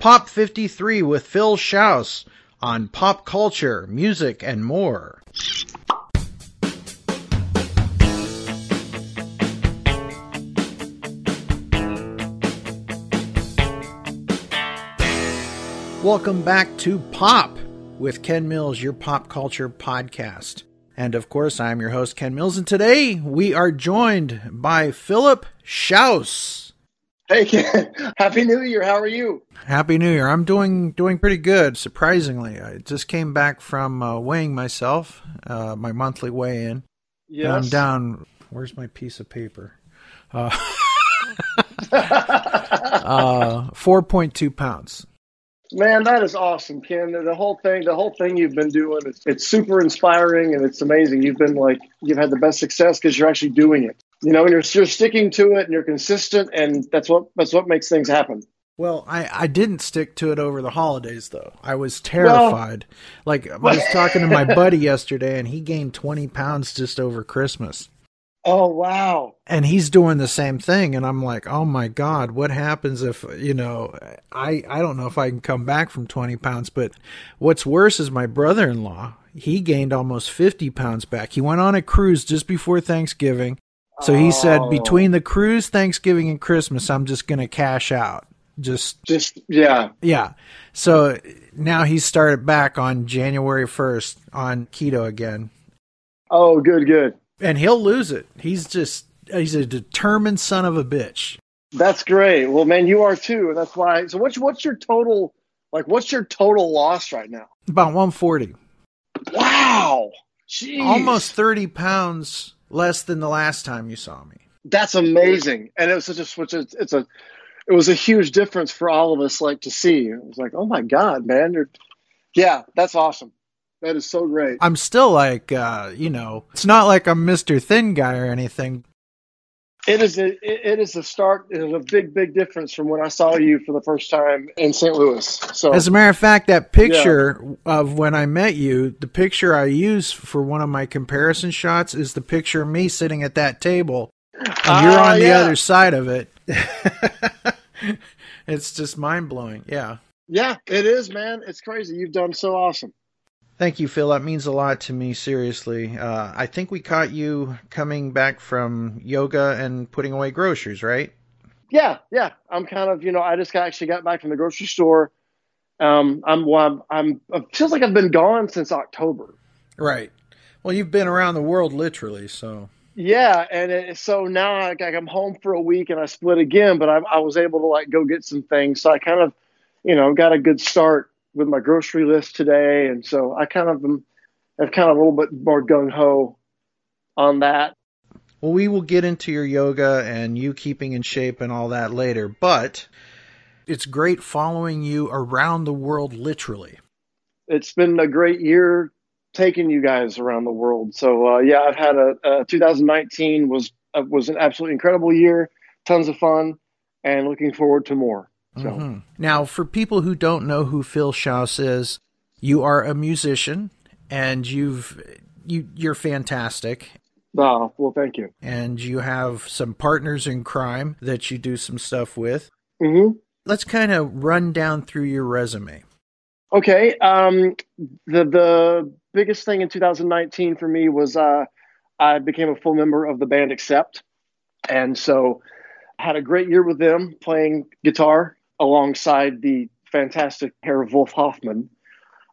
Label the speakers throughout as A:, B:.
A: Pop 53 with Phil Shouse on pop culture, music, and more. Welcome back to Pop with Ken Mills, your pop culture podcast. And of course, I'm your host, Ken Mills, and today we are joined by Philip Shouse.
B: Hey, Ken. Happy New Year. How are you?
A: Happy New Year. I'm doing doing pretty good, surprisingly. I just came back from uh, weighing myself, uh, my monthly weigh-in.
B: Yes.
A: And I'm down. Where's my piece of paper? Uh, uh, 4.2 pounds.
B: Man, that is awesome, Ken. The whole thing, the whole thing you've been doing, it's, it's super inspiring and it's amazing. You've been like, you've had the best success because you're actually doing it. You know, and you're, you're sticking to it and you're consistent, and that's what that's what makes things happen.
A: Well, I, I didn't stick to it over the holidays though. I was terrified. like I was talking to my buddy yesterday, and he gained 20 pounds just over Christmas.
B: Oh wow!
A: and he's doing the same thing and i'm like oh my god what happens if you know i i don't know if i can come back from 20 pounds but what's worse is my brother-in-law he gained almost 50 pounds back he went on a cruise just before thanksgiving so he said
B: Oh.
A: between the cruise thanksgiving and christmas i'm just gonna cash out just
B: Just yeah.
A: yeah so now he's started back on january 1st on keto again
B: Oh, good, good.
A: And he'll lose it he's just he's a determined son of a bitch
B: That's great. Well, man, you are too. That's why. So, what's what's your total? Like, what's your total loss right now?
A: About 140.
B: Wow. Jeez.
A: Almost 30 pounds less than the last time you saw me.
B: That's amazing. And it was such a switch. It's, it's a. It was a huge difference for all of us, like to see. It was like, oh my god, man. You're, yeah, that's awesome. That is so great.
A: I'm still like, uh, you know, it's not like I'm Mr. Thin Guy or anything.
B: It is a it, is a stark it is a big big difference from when I saw you for the first time in St. Louis. So
A: As a matter of fact, that picture of when I met you, the picture I use for one of my comparison shots is the picture of me sitting at that table, and you're
B: Ah,
A: on the
B: yeah.
A: other side of it. it's just mind blowing. Yeah.
B: yeah, it is, man. It's crazy. You've done so awesome.
A: Thank you, Phil. That means a lot to me, seriously. Uh, I think we caught you coming back from yoga and putting away groceries, right?
B: Yeah, yeah. I'm kind of you know I just got, actually got back from the grocery store. Um, I'm well, I'm, I'm it feels like I've been gone since October.
A: Right. Well, you've been around the world literally, so.
B: Yeah, and it, so now I, like I'm home for a week and I split again, but I, I was able to like go get some things. So I kind of, you know, got a good start with my grocery list today, and so I kind of am, I've kind of a little bit more gung ho on that.
A: Well, we will get into your yoga and you keeping in shape and all that later, but it's great following you around the world literally.
B: It's been a great year taking you guys around the world. So uh, yeah, I've had a, a 2019 was uh, was an absolutely incredible year, tons of fun, and looking forward to more. So.
A: Mhm. Now, for people who don't know who Phil Shouse is, you are a musician and you've you you're fantastic
B: Oh, well, thank you.
A: and you have some partners in crime that you do some stuff with.
B: hmm
A: Let's kind of run down through your resume.
B: Okay. Um, the the biggest thing in 2019 for me was uh, I became a full member of the band Accept, and so I had a great year with them playing guitar alongside the fantastic pair of Wolf Hoffmann.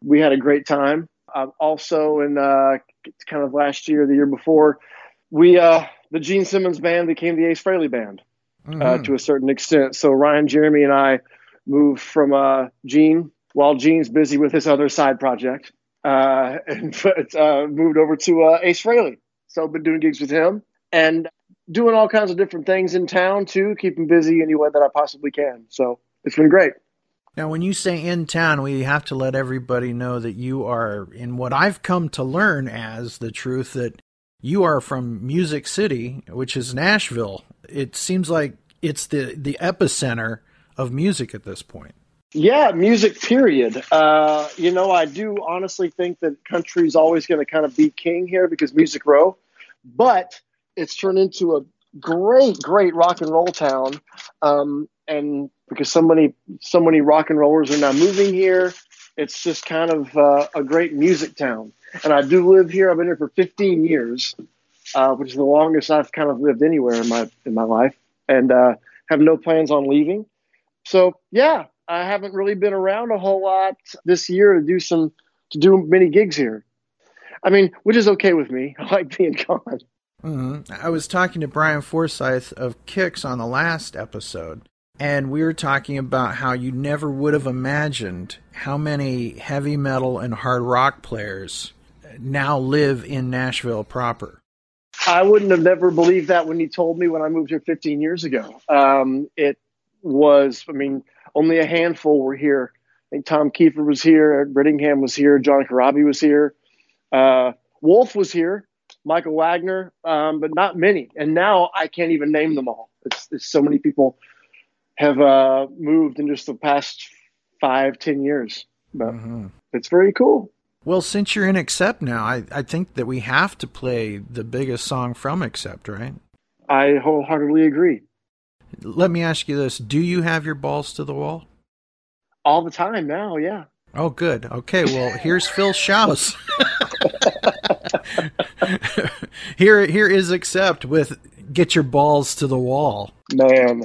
B: We had a great time. Uh, also, in uh, kind of last year, the year before, we uh, the Gene Simmons band became the Ace Frehley band uh,
A: Mhm.
B: to a certain extent. So Ryan, Jeremy, and I moved from uh, Gene while Gene's busy with his other side project, uh, and but, uh, moved over to uh, Ace Frehley. So I've been doing gigs with him and doing all kinds of different things in town too, keeping busy any way that I possibly can. So it's been great.
A: Now, when you say in town, we have to let everybody know that you are, in what I've come to learn as the truth, that you are from Music City, which is Nashville. It seems like it's the, the epicenter of music at this point.
B: Yeah, music. Period. Uh, you know, I do honestly think that country's always going to kind of be king here because Music Row, but it's turned into a great, great rock and roll town. Um,
C: and because so many so many rock and rollers are now moving here, it's just kind of uh, a great music town. And I do live here. I've been here for 15 years, uh, which is the longest I've kind of lived anywhere in my in my life, and uh, have no plans on leaving. So yeah, I haven't really been around a whole lot this year to do some to do many gigs here. I mean, which is okay with me. I like being gone.
A: Mm-hmm. I was talking to Brian Forsyth of Kix on the last episode, and we were talking about how you never would have imagined how many heavy metal and hard rock players now live in Nashville proper.
C: I wouldn't have never believed that when you told me when I moved here 15 years ago. Um, it was, I mean, only a handful were here. I think Tom Keifer was here, Eric Brittingham was here, John Corabi was here, uh, Wolf was here, Michael Wagener, um, but not many. And now I can't even name them all. It's, it's so many people have uh, moved in just the past five, ten years. But mm-hmm. it's very cool.
A: Well, since you're in Accept now, I, I think that we have to play the biggest song from Accept, right?
C: I wholeheartedly agree.
A: Let me ask you this: Do you have your balls to the wall?
C: All the time now, yeah.
A: Oh, good. Okay, well, here's Phil Shouse. here, here is Accept with "Get Your Balls to the Wall."
C: Man.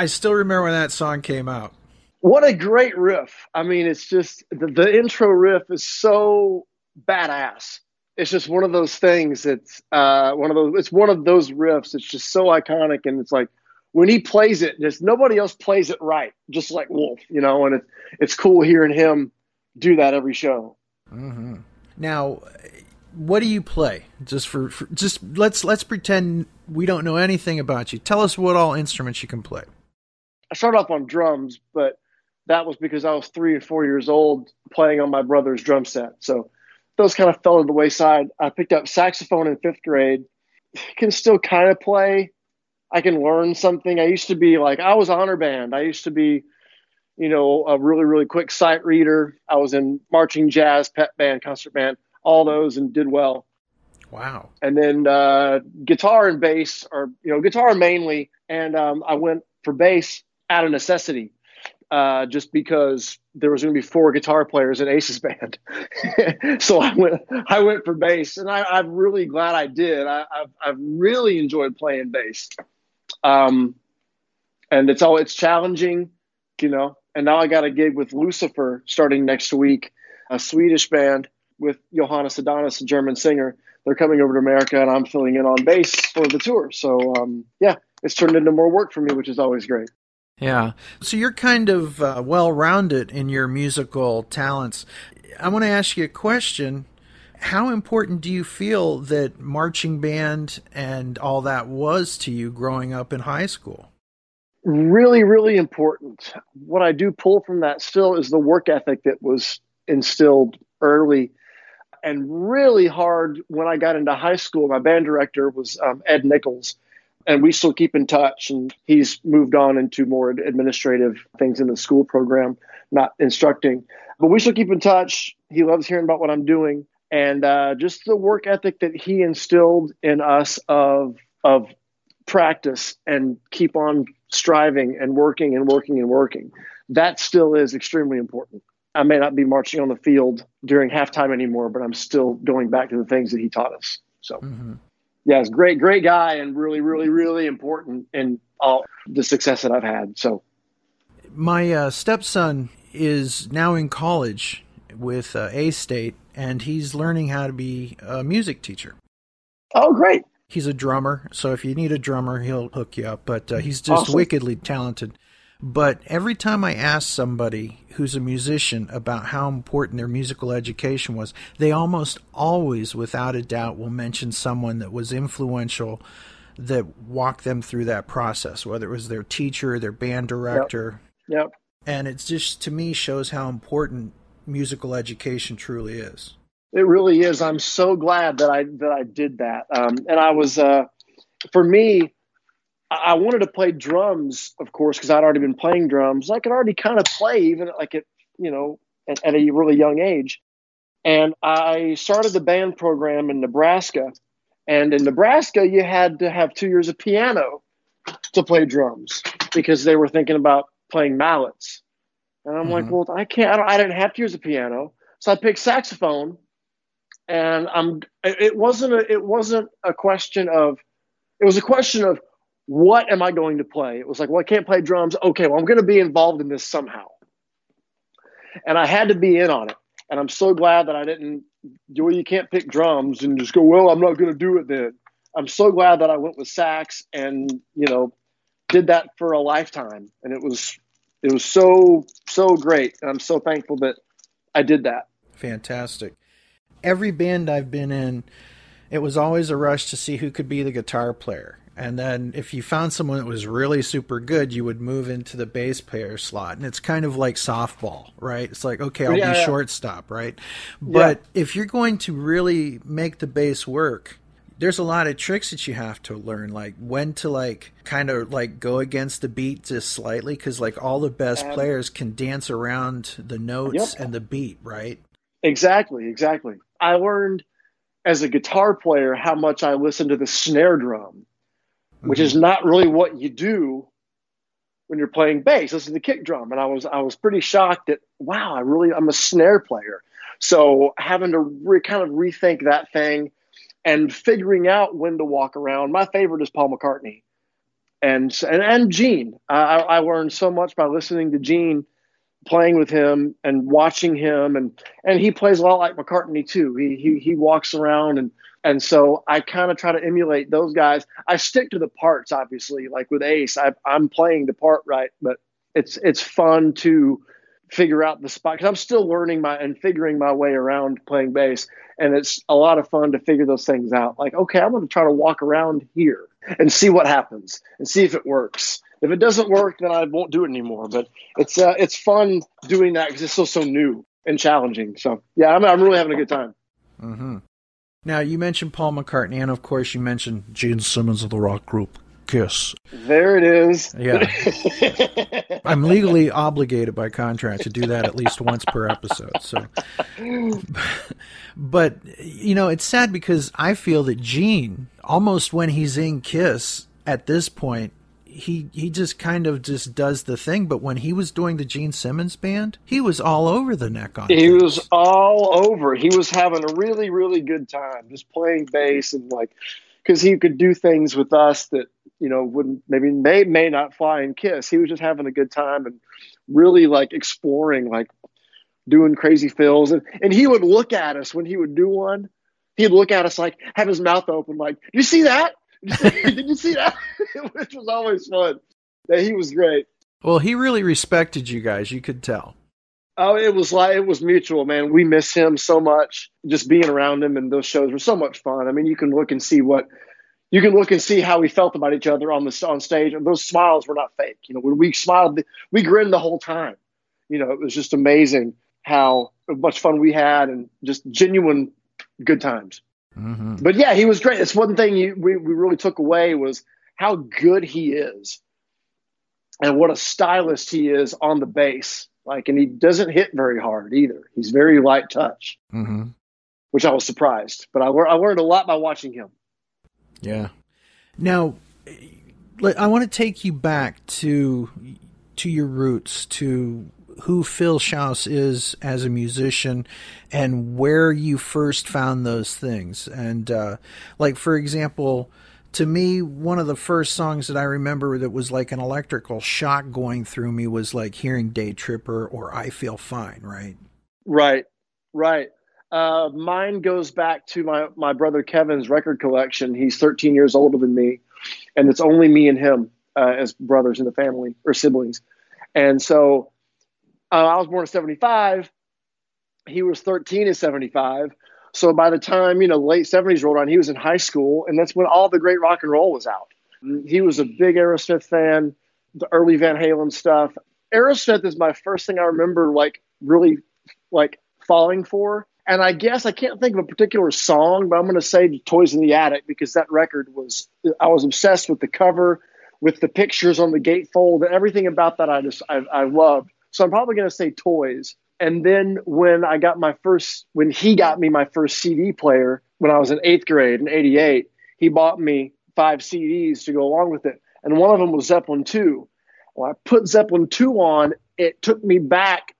A: I still remember when that song came out.
B: What a great riff. I mean, it's just the, the intro riff is so badass. It's just one of those things that's uh, one of those it's one of those riffs it's just so iconic and it's like when he plays it, just nobody else plays it right, just like Wolf, you know, and it's it's cool hearing him do that every show.
A: Now, what do you play? Just for, for just let's let's pretend we don't know anything about you. Tell us what all instruments you can play.
B: I started off on drums, but that was because I was three or four years old playing on my brother's drum set. So those kind of fell to the wayside. I picked up saxophone in fifth grade. Can still kind of play. I can learn something. I used to be like I was honor band. I used to be, you know, a really really quick sight reader. I was in marching, jazz, pep band, concert band, all those, and did well.
A: Wow.
B: And then uh, guitar and bass, or you know, guitar mainly. And um, I went for bass out of necessity, uh, just because there was going to be four guitar players in Ace's band. so I went, I went for bass, and I, I'm really glad I did. I, I've, I've really enjoyed playing bass. Um, and it's all it's challenging, you know. And now I got a gig with Lucifer starting next week, a Swedish band with Johanna Sadonis, a German singer. They're coming over to America, and I'm filling in on bass for the tour. So um, yeah, it's turned into more work for me, which is always great.
A: Yeah. So you're kind of uh, well rounded in your musical talents. I want to ask you a question. How important do you feel that marching band and all that was to you growing up in high school?
B: Really, really important. What I do pull from that still is the work ethic that was instilled early and really hard when I got into high school. My band director was um, Ed Nichols, and we still keep in touch. And he's moved on into more administrative things in the school program, not instructing. But we still keep in touch. He loves hearing about what I'm doing, and uh, just the work ethic that he instilled in us of of practice and keep on striving and working and working and working. That still is extremely important. I may not be marching on the field during halftime anymore, but I'm still going back to the things that he taught us. So,
A: Mm-hmm.
B: Yeah, it's great, great guy, and really, really, really important in all the success that I've had. So,
A: My uh, stepson is now in college with uh, A State, and he's learning how to be a music teacher.
B: oh, great.
A: He's a drummer, so if you need a drummer, he'll hook you up. But uh, he's just
B: Awesome.
A: wickedly talented. But every time I ask somebody who's a musician about how important their musical education was, they almost always, without a doubt, will mention someone that was influential that walked them through that process, whether it was their teacher, their band director.
B: Yep.
A: And it just, to me, shows how important musical education truly is.
B: It really is. I'm so glad that I that I did that. Um, and I was, uh, for me, I wanted to play drums, of course, because I'd already been playing drums. I could already kind of play, even like at you know at, at a really young age. and I started the band program in Nebraska. And in Nebraska, you had to have two years of piano to play drums because they were thinking about playing mallets. And I'm like,
A: Mhm.
B: well, I can't. I, don't, I didn't have two years of piano, so I picked saxophone. And I'm. It wasn't a. It wasn't a question of. It was a question of what am I going to play. It was like, well, I can't play drums. Okay, well, I'm going to be involved in this somehow. And I had to be in on it. And I'm so glad that I didn't. Well, you can't pick drums and just go. Well, I'm not going to do it then. I'm so glad that I went with sax and you know did that for a lifetime, and it was it was so so great. And I'm so thankful that I did that.
A: Fantastic. Every band I've been in, it was always a rush to see who could be the guitar player. And then if you found someone that was really super good, you would move into the bass player slot. And it's kind of like softball, right? It's like, okay, I'll
B: Yeah,
A: be
B: yeah.
A: shortstop, right? But if you're going to really make the bass work, there's a lot of tricks that you have to learn, like when to like kind of like go against the beat just slightly, because like all the best
B: Um,
A: players can dance around the notes
B: Yep.
A: and the beat, right?
B: Exactly, exactly. I learned as a guitar player how much I listened to the snare drum, which is mm-hmm. not really what you do when you're playing bass. This is the kick drum, and I was I was pretty shocked that wow, I really I'm a snare player. So having to re, kind of rethink that thing and figuring out when to walk around. My favorite is Paul McCartney, and and and Gene. I, I learned so much by listening to Gene playing with him and watching him and and he plays a lot like McCartney too. He he he walks around and and so I kind of try to emulate those guys. I stick to the parts obviously like with Ace. I I'm playing the part right, but it's it's fun to figure out the spot cuz I'm still learning my and figuring my way around playing bass and it's a lot of fun to figure those things out. Like okay, I'm going to try to walk around here and see what happens and see if it works. If it doesn't work, then I won't do it anymore. But it's uh, it's fun doing that because it's still so new and challenging. So yeah, I'm I'm really having a good time.
A: hmm Now you mentioned Paul McCartney, and of course you mentioned Gene Simmons of the rock group Kiss.
B: There it is.
A: Yeah, I'm legally obligated by contract to do that at least once per episode. So, but you know, it's sad because I feel that Gene, almost when he's in Kiss at this point, he he just kind of just does the thing. But when he was doing the Gene Simmons band, he was all over the neck on.
B: He
A: things.
B: was all over. He was having a really, really good time just playing bass and like, because he could do things with us that you know wouldn't maybe may may not fly in Kiss. He was just having a good time and really like exploring, like doing crazy fills. And and he would look at us when he would do one. He'd look at us like have his mouth open, like, "Did you see that? Did you see, did you see that?" Which was always fun. That he was great.
A: Well, he really respected you guys. You could tell.
B: Oh, it was like it was mutual, man. We miss him so much. Just being around him and those shows were so much fun. I mean, you can look and see what you can look and see how we felt about each other on the on stage. And those smiles were not fake. You know, when we smiled, we grinned the whole time. You know, it was just amazing how much fun we had and just genuine good times.
A: Hmm
B: But yeah, he was great. That's one thing you, we we really took away was how good he is, and what a stylist he is on the bass. Like, and he doesn't hit very hard either. He's very light touch,
A: mm-hmm.
B: which I was surprised. But I, lear- I learned a lot by watching him.
A: Yeah. Now, I want to take you back to to your roots, to who Phil Shouse is as a musician, and where you first found those things. And uh, like, for example, to me, one of the first songs that I remember that was like an electrical shock going through me was like hearing "Day Tripper" or "I Feel Fine." Right.
B: Right, right. Uh, mine goes back to my my brother Kevin's record collection. He's 13 years older than me, and it's only me and him uh, as brothers in the family or siblings. And so uh, I was born in 75. He was 13 in 75. So by the time you know late 70s rolled on, he was in high school, and that's when all the great rock and roll was out. He was a big Aerosmith fan, the early Van Halen stuff. Aerosmith is my first thing I remember like really like falling for. And I guess I can't think of a particular song, but I'm going to say Toys in the Attic because that record was, I was obsessed with the cover, with the pictures on the gatefold, and everything about that I just, I, I loved. So I'm probably going to say Toys. And then when I got my first, when he got me my first CD player when I was in eighth grade in '88, he bought me five CDs to go along with it, and one of them was Zeppelin two. When I put Zeppelin two on, it took me back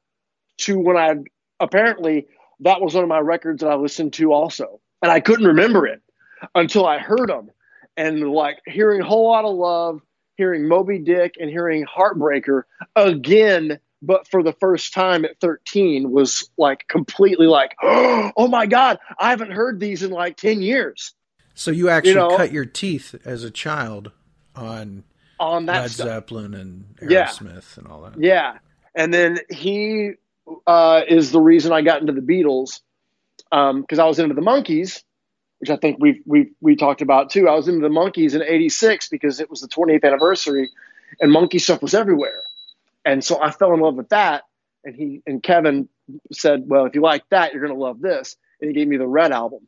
B: to when I apparently that was one of my records that I listened to also, and I couldn't remember it until I heard them, and like hearing a whole lot of love, hearing Moby Dick, and hearing Heartbreaker again but for the first time at 13 was like completely like oh my god i haven't heard these in like 10 years.
A: So you actually
B: know-
A: cut your teeth as a child on
B: on that
A: Led
B: stuff.
A: Zeppelin and
B: Yeah.
A: Aerosmith and all that.
B: yeah. And then he uh, is the reason i got into the beatles because i was into the Monkees which i think we we we talked about too. I was into the Monkees in 86 because it was the 20th anniversary and monkey stuff was everywhere and so i fell in love with that and he and kevin said well if you like that you're going to love this and he gave me the red album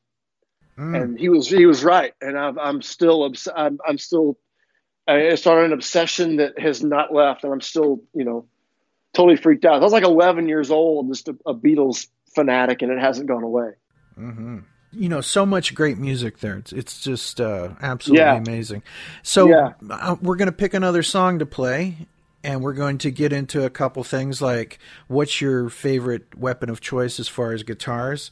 A: Mm.
B: and he was he was right and i'm, I'm still obs- I'm, I'm still I- it started an obsession that has not left and i'm still you know totally freaked out i was like 11 years old just a, a beatles fanatic and it hasn't gone away
A: hmm You know, so much great music there. It's, it's just uh, absolutely
B: Yeah.
A: amazing. So
B: Yeah.
A: uh, we're going to pick another song to play, and we're going to get into a couple things like what's your favorite weapon of choice as far as guitars.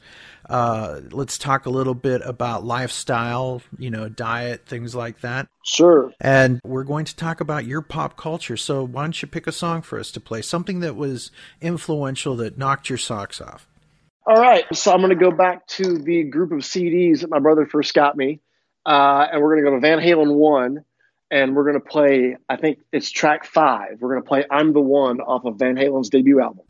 A: Uh, let's talk a little bit about lifestyle, you know, diet, things like that.
B: sure
A: And we're going to talk about your pop culture. So why don't you pick a song for us to play? Something that was influential that knocked your socks off.
B: all right so i'm going to go back to the group of cds that my brother first got me uh, and we're going to go to van halen 1 and we're going to play i think it's track five. We're going to play i'm the one off of van halen's debut album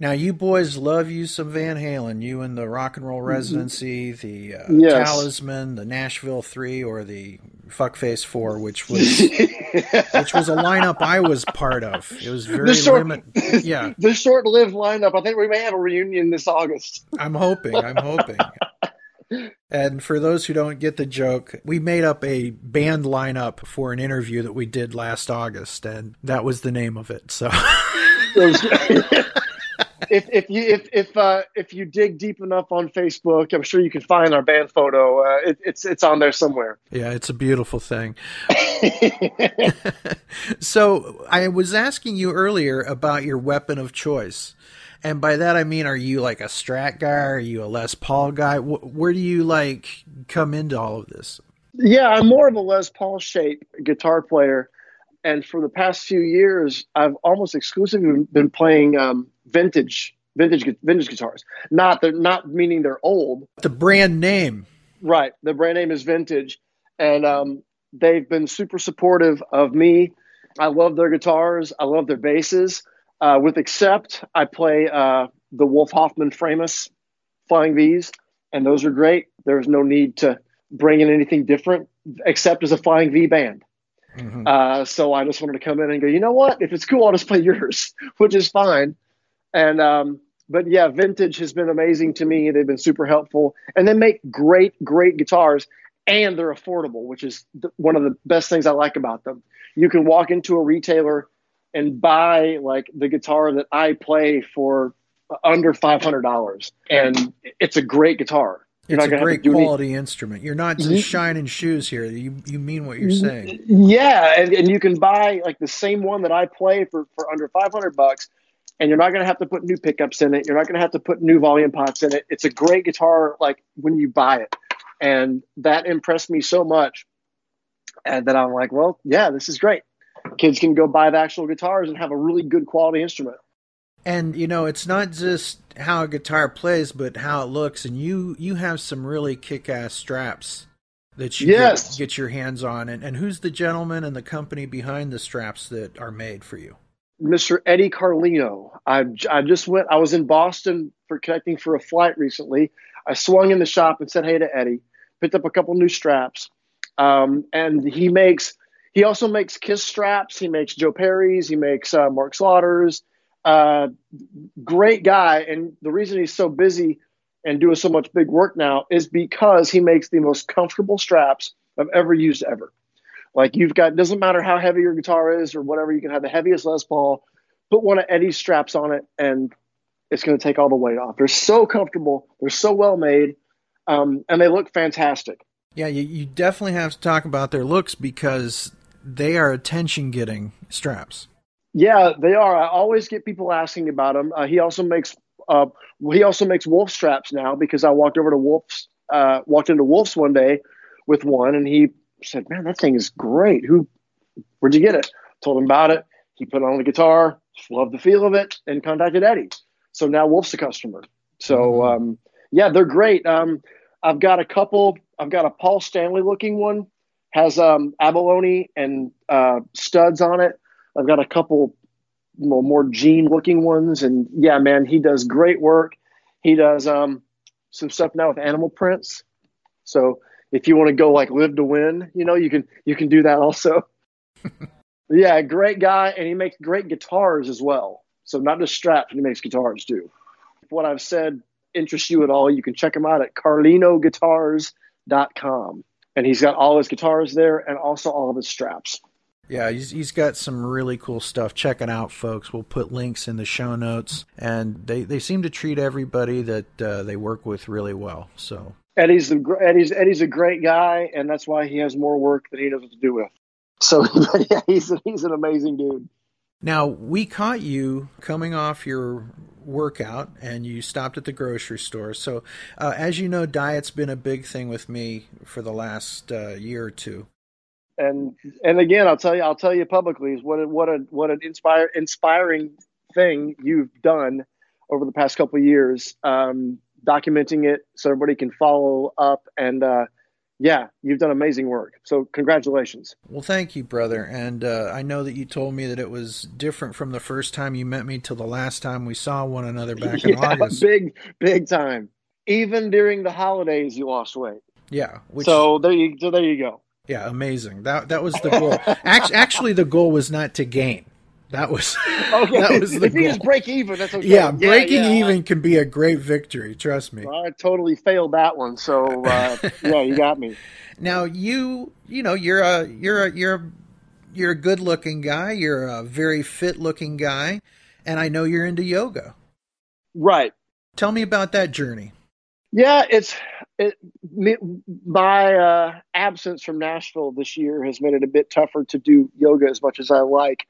D: Now,
A: you boys love you some Van Halen. You and the Rock and Roll Residency, the uh,
B: Yes.
A: Talisman, the Nashville Three, or the Fuckface Four, which was which was a lineup I was part of. It was very
B: short-
A: limited. Yeah,
B: the short-lived lineup. I think we may have a reunion this August.
A: I'm hoping. I'm hoping. And for those who don't get the joke, we made up a band lineup for an interview that we did last August, and that was the name of it. So,
B: if if you if if uh, if you dig deep enough on Facebook, I'm sure you can find our band photo. Uh, it, it's it's on there somewhere.
A: yeah, it's a beautiful thing. so, I was asking you earlier about your weapon of choice. And by that I mean, are you like a Strat guy? Are you a Les Paul guy? Wh- where do you like come into all of this?
B: Yeah, I'm more of a Les Paul shape guitar player, and for the past few years, I've almost exclusively been playing um, vintage, vintage, vintage guitars. Not they're not meaning they're old.
A: The brand name.
B: Right, the brand name is Vintage, and um, they've been super supportive of me. I love their guitars. I love their basses. Uh, with Accept, I play uh, the Wolf Hoffmann Framus Flying V's, and those are great. There's no need to bring in anything different. Accept as a Flying V band.
A: Mhm.
B: Uh, so I just wanted to come in and go, you know what? If it's cool, I'll just play yours, which is fine. And um, but yeah, Vintage has been amazing to me. They've been super helpful, and they make great, great guitars, and they're affordable, which is th- one of the best things I like about them. You can walk into a retailer and buy like the guitar that I play for under five hundred dollars, and it's a great guitar. You're
A: It's
B: not
A: a great
B: do any-
A: quality instrument. You're not just shining shoes here. You you mean what you're saying.
B: Yeah, and, and you can buy like the same one that I play for, for under 500 bucks, and you're not going to have to put new pickups in it. You're not going to have to put new volume pots in it. It's a great guitar, like when you buy it, and that impressed me so much, and that I'm like, well, yeah, this is great. Kids can go buy the actual guitars and have a really good quality instrument.
A: And you know, it's not just how a guitar plays, but how it looks. And you you have some really kick-ass straps that you
B: Yes.
A: get, get your hands on. And, and who's the gentleman and the company behind the straps that are made for you?
B: Mr. Eddie Carlino. I, I just went, I was in Boston for connecting for a flight recently. I swung in the shop and said hey to Eddie, picked up a couple new straps. Um, and he makes, he also makes Kiss straps. He makes Joe Perry's, he makes uh, Mark Slaughter's. Uh, great guy. And the reason he's so busy and doing so much big work now is because he makes the most comfortable straps I've ever used ever. Like you've got doesn't matter how heavy your guitar is or whatever, you can have the heaviest Les Paul, put one of Eddie's straps on it, and it's going to take all the weight off. They're so comfortable, they're so well made, um, and they look fantastic.
A: Yeah, you, you definitely have to talk about their looks because they are attention-getting straps.
B: Yeah, they are. I always get people asking about them. Uh, he also makes uh, he also makes wolf straps now because I walked over to Wolf's uh, walked into Wolf's one day with one, and he said, "Man, that thing is great. Who? Where'd you get it?" Told him about it. He put it on the guitar, loved the feel of it, and contacted Eddie. So now Wolf's a customer. So
A: Mhm.
B: um, yeah, they're great. Um, I've got a couple. I've got a Paul Stanley looking one, has um, abalone and uh, studs on it. I've got a couple more, more Gene looking ones, and yeah, man, he does great work. He does um, some stuff now with animal prints. So if you want to go like live to win, you know, you can you can do that also. yeah, great guy, and he makes great guitars as well. So not just straps, he makes guitars too. If what I've said interests you at all, you can check him out at carlinoguitars.com. and he's got all his guitars there and also all of his straps.
A: Yeah, he's, he's got some really cool stuff. Check it out, folks. We'll put links in the show notes. And they, they seem to treat everybody that uh, they work with really well. So,
B: Eddie's the Eddie's Eddie's a great guy, and that's why he has more work than he knows what to do with. So yeah, he's he's an amazing dude.
A: now we caught you coming off your workout and you stopped at the grocery store. So, uh, as you know, diet's been a big thing with me for the last uh, year or two.
B: And and again, I'll tell you, I'll tell you publicly is what a, what a what an inspire inspiring thing you've done over the past couple of years, um, documenting it so everybody can follow up. And uh, yeah, you've done amazing work. So congratulations.
A: Well, thank you, brother. And uh, I know that you told me that it was different from the first time you met me till the last time we saw one another back in
B: yeah,
A: August.
B: big big time. Even during the holidays, you lost weight.
A: Yeah. Which,
B: so there you so there you go.
A: yeah, amazing. That that was the goal. actually, actually, the goal was not to gain. That was
B: Okay,
A: that was the
B: if you
A: goal.
B: just break even, that's okay.
A: yeah, breaking
B: yeah.
A: even can be a great victory. Trust me.
B: Well, I totally failed that one. So uh, yeah, you got me.
A: Now you you know you're a you're a you're a, you're a good looking guy. You're a very fit looking guy, and I know you're into yoga.
B: Right.
A: Tell me about that journey.
B: Yeah, it's it, me, my uh, absence from Nashville this year has made it a bit tougher to do yoga as much as I like.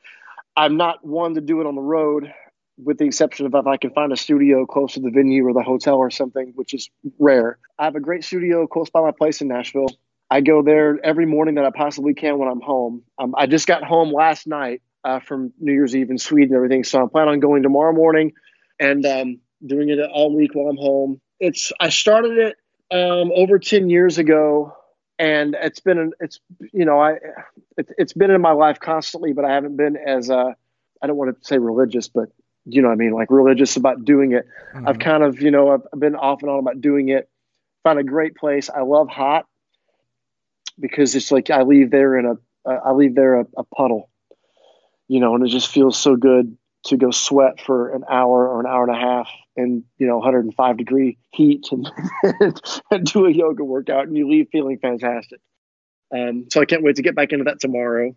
B: I'm not one to do it on the road, with the exception of if I can find a studio close to the venue or the hotel or something, which is rare. I have a great studio close by my place in Nashville. I go there every morning that I possibly can when I'm home. Um, I just got home last night uh, from New Year's Eve in Sweden and everything, so I'm planning on going tomorrow morning and um, doing it all week while I'm home. It's I started it um, over ten years ago, and it's been an, it's you know I it, it's been in my life constantly, but I haven't been as uh, I don't want to say religious, but you know what I mean, like religious about doing it. I've kind of you know I've, been off and on about doing it. Found a great place. I love hot because it's like I leave there in a uh, I leave there a, a puddle, you know, and it just feels so good to go sweat for an hour or an hour and a half in you know 105 degree heat and, and do a yoga workout and you leave feeling fantastic. Um, so I can't wait to get back into that tomorrow.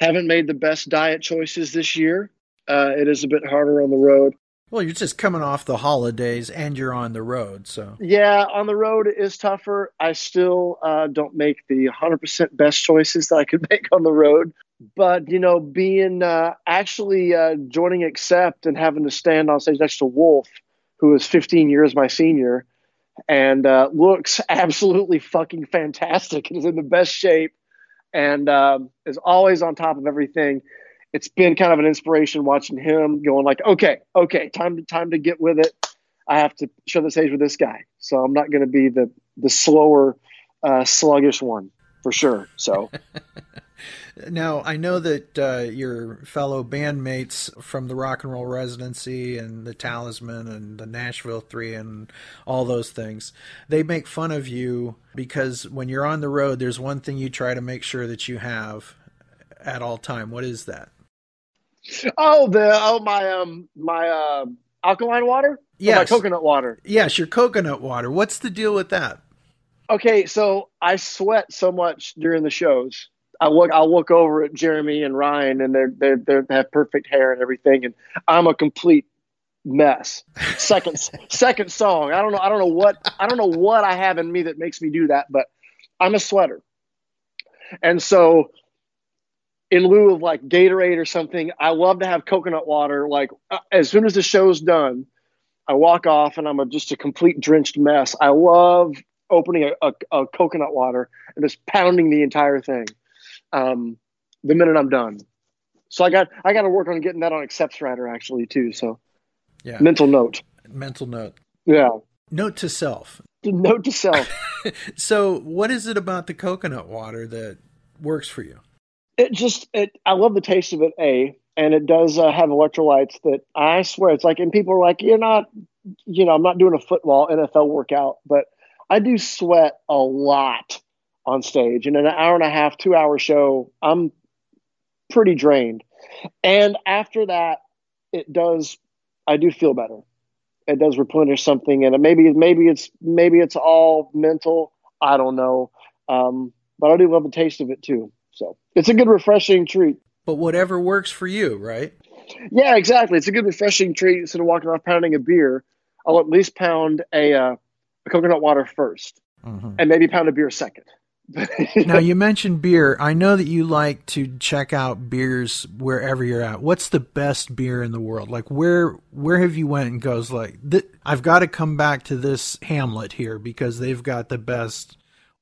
B: Haven't made the best diet choices this year. Uh, it is a bit harder on the road.
A: Well, you're just coming off the holidays and you're on the road, so
B: Yeah, on the road is tougher. I still uh, don't make the 100% best choices that I could make on the road. But, you know, being uh, actually uh, joining Accept and having to stand on stage next to Wolf, who is 15 years my senior and uh, looks absolutely fucking fantastic and is in the best shape and um, is always on top of everything. It's been kind of an inspiration watching him going like, okay, okay, time to time to get with it. I have to show the stage with this guy, so I'm not going to be the the slower, uh, sluggish one for sure. So
A: Now, I know that uh, your fellow bandmates from the Rock and Roll Residency and the Talisman and the Nashville Three and all those things, they make fun of you because when you're on the road, there's one thing you try to make sure that you have at all time. What is that?
B: oh the oh my um my uh, alkaline water, my
A: Yes.
B: coconut water.
A: Yes, your coconut water. What's the deal with that?
B: Okay, so I sweat so much during the shows. I look, I'll look over at Jeremy and Ryan, and they're they're they are have perfect hair and everything, and I'm a complete mess. Second second song, I don't know, I don't know what I don't know what I have in me that makes me do that, but I'm a sweater, and so in lieu of like Gatorade or something, I love to have coconut water. Like uh, as soon as the show's done, I walk off and I'm a, just a complete drenched mess. I love opening a, a, a coconut water and just pounding the entire thing um, the minute I'm done. So I got I got to work on getting that on Accepts Rider actually too. So
A: Yeah,
B: mental note.
A: mental note.
B: Yeah,
A: Note to self.
B: note to self.
A: So, what is it about the coconut water that works for you?
B: It just it I love the taste of it. A and it does uh, have electrolytes that I swear it's like and people are like you're not you know I'm not doing a football NFL workout, but I do sweat a lot on stage. In an hour and a half, two hour show, I'm pretty drained. And after that, it does I do feel better. It does replenish something and maybe maybe it's maybe it's all mental. I don't know. Um, but I do love the taste of it too. So it's a good, refreshing treat.
A: But whatever works for you, right?
B: Yeah, exactly. It's a good, refreshing treat. Instead of walking off pounding a beer, I'll at least pound a, uh, a coconut water 1st and maybe pound a beer second.
A: Now you mentioned beer. I know that you like to check out beers wherever you're at. What's the best beer in the world? Like where where have you went and goes like th- I've got to come back to this Hamlet here because they've got the best.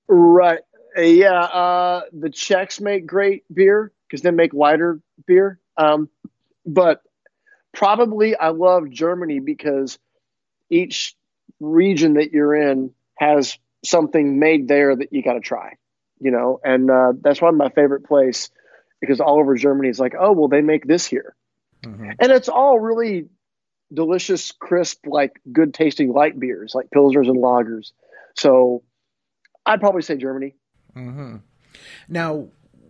B: Right. Uh, yeah. Uh, the Czechs make great beer because they make lighter beer. Um, but probably I love Germany because each region that you're in has something made there that you got to try, you know, and uh, that's one of my favorite place because all over Germany is like, oh, well, they make this here. And it's all really delicious, crisp, like good tasting light beers, like pilsners and lagers. So I'd probably say Germany.
A: Now,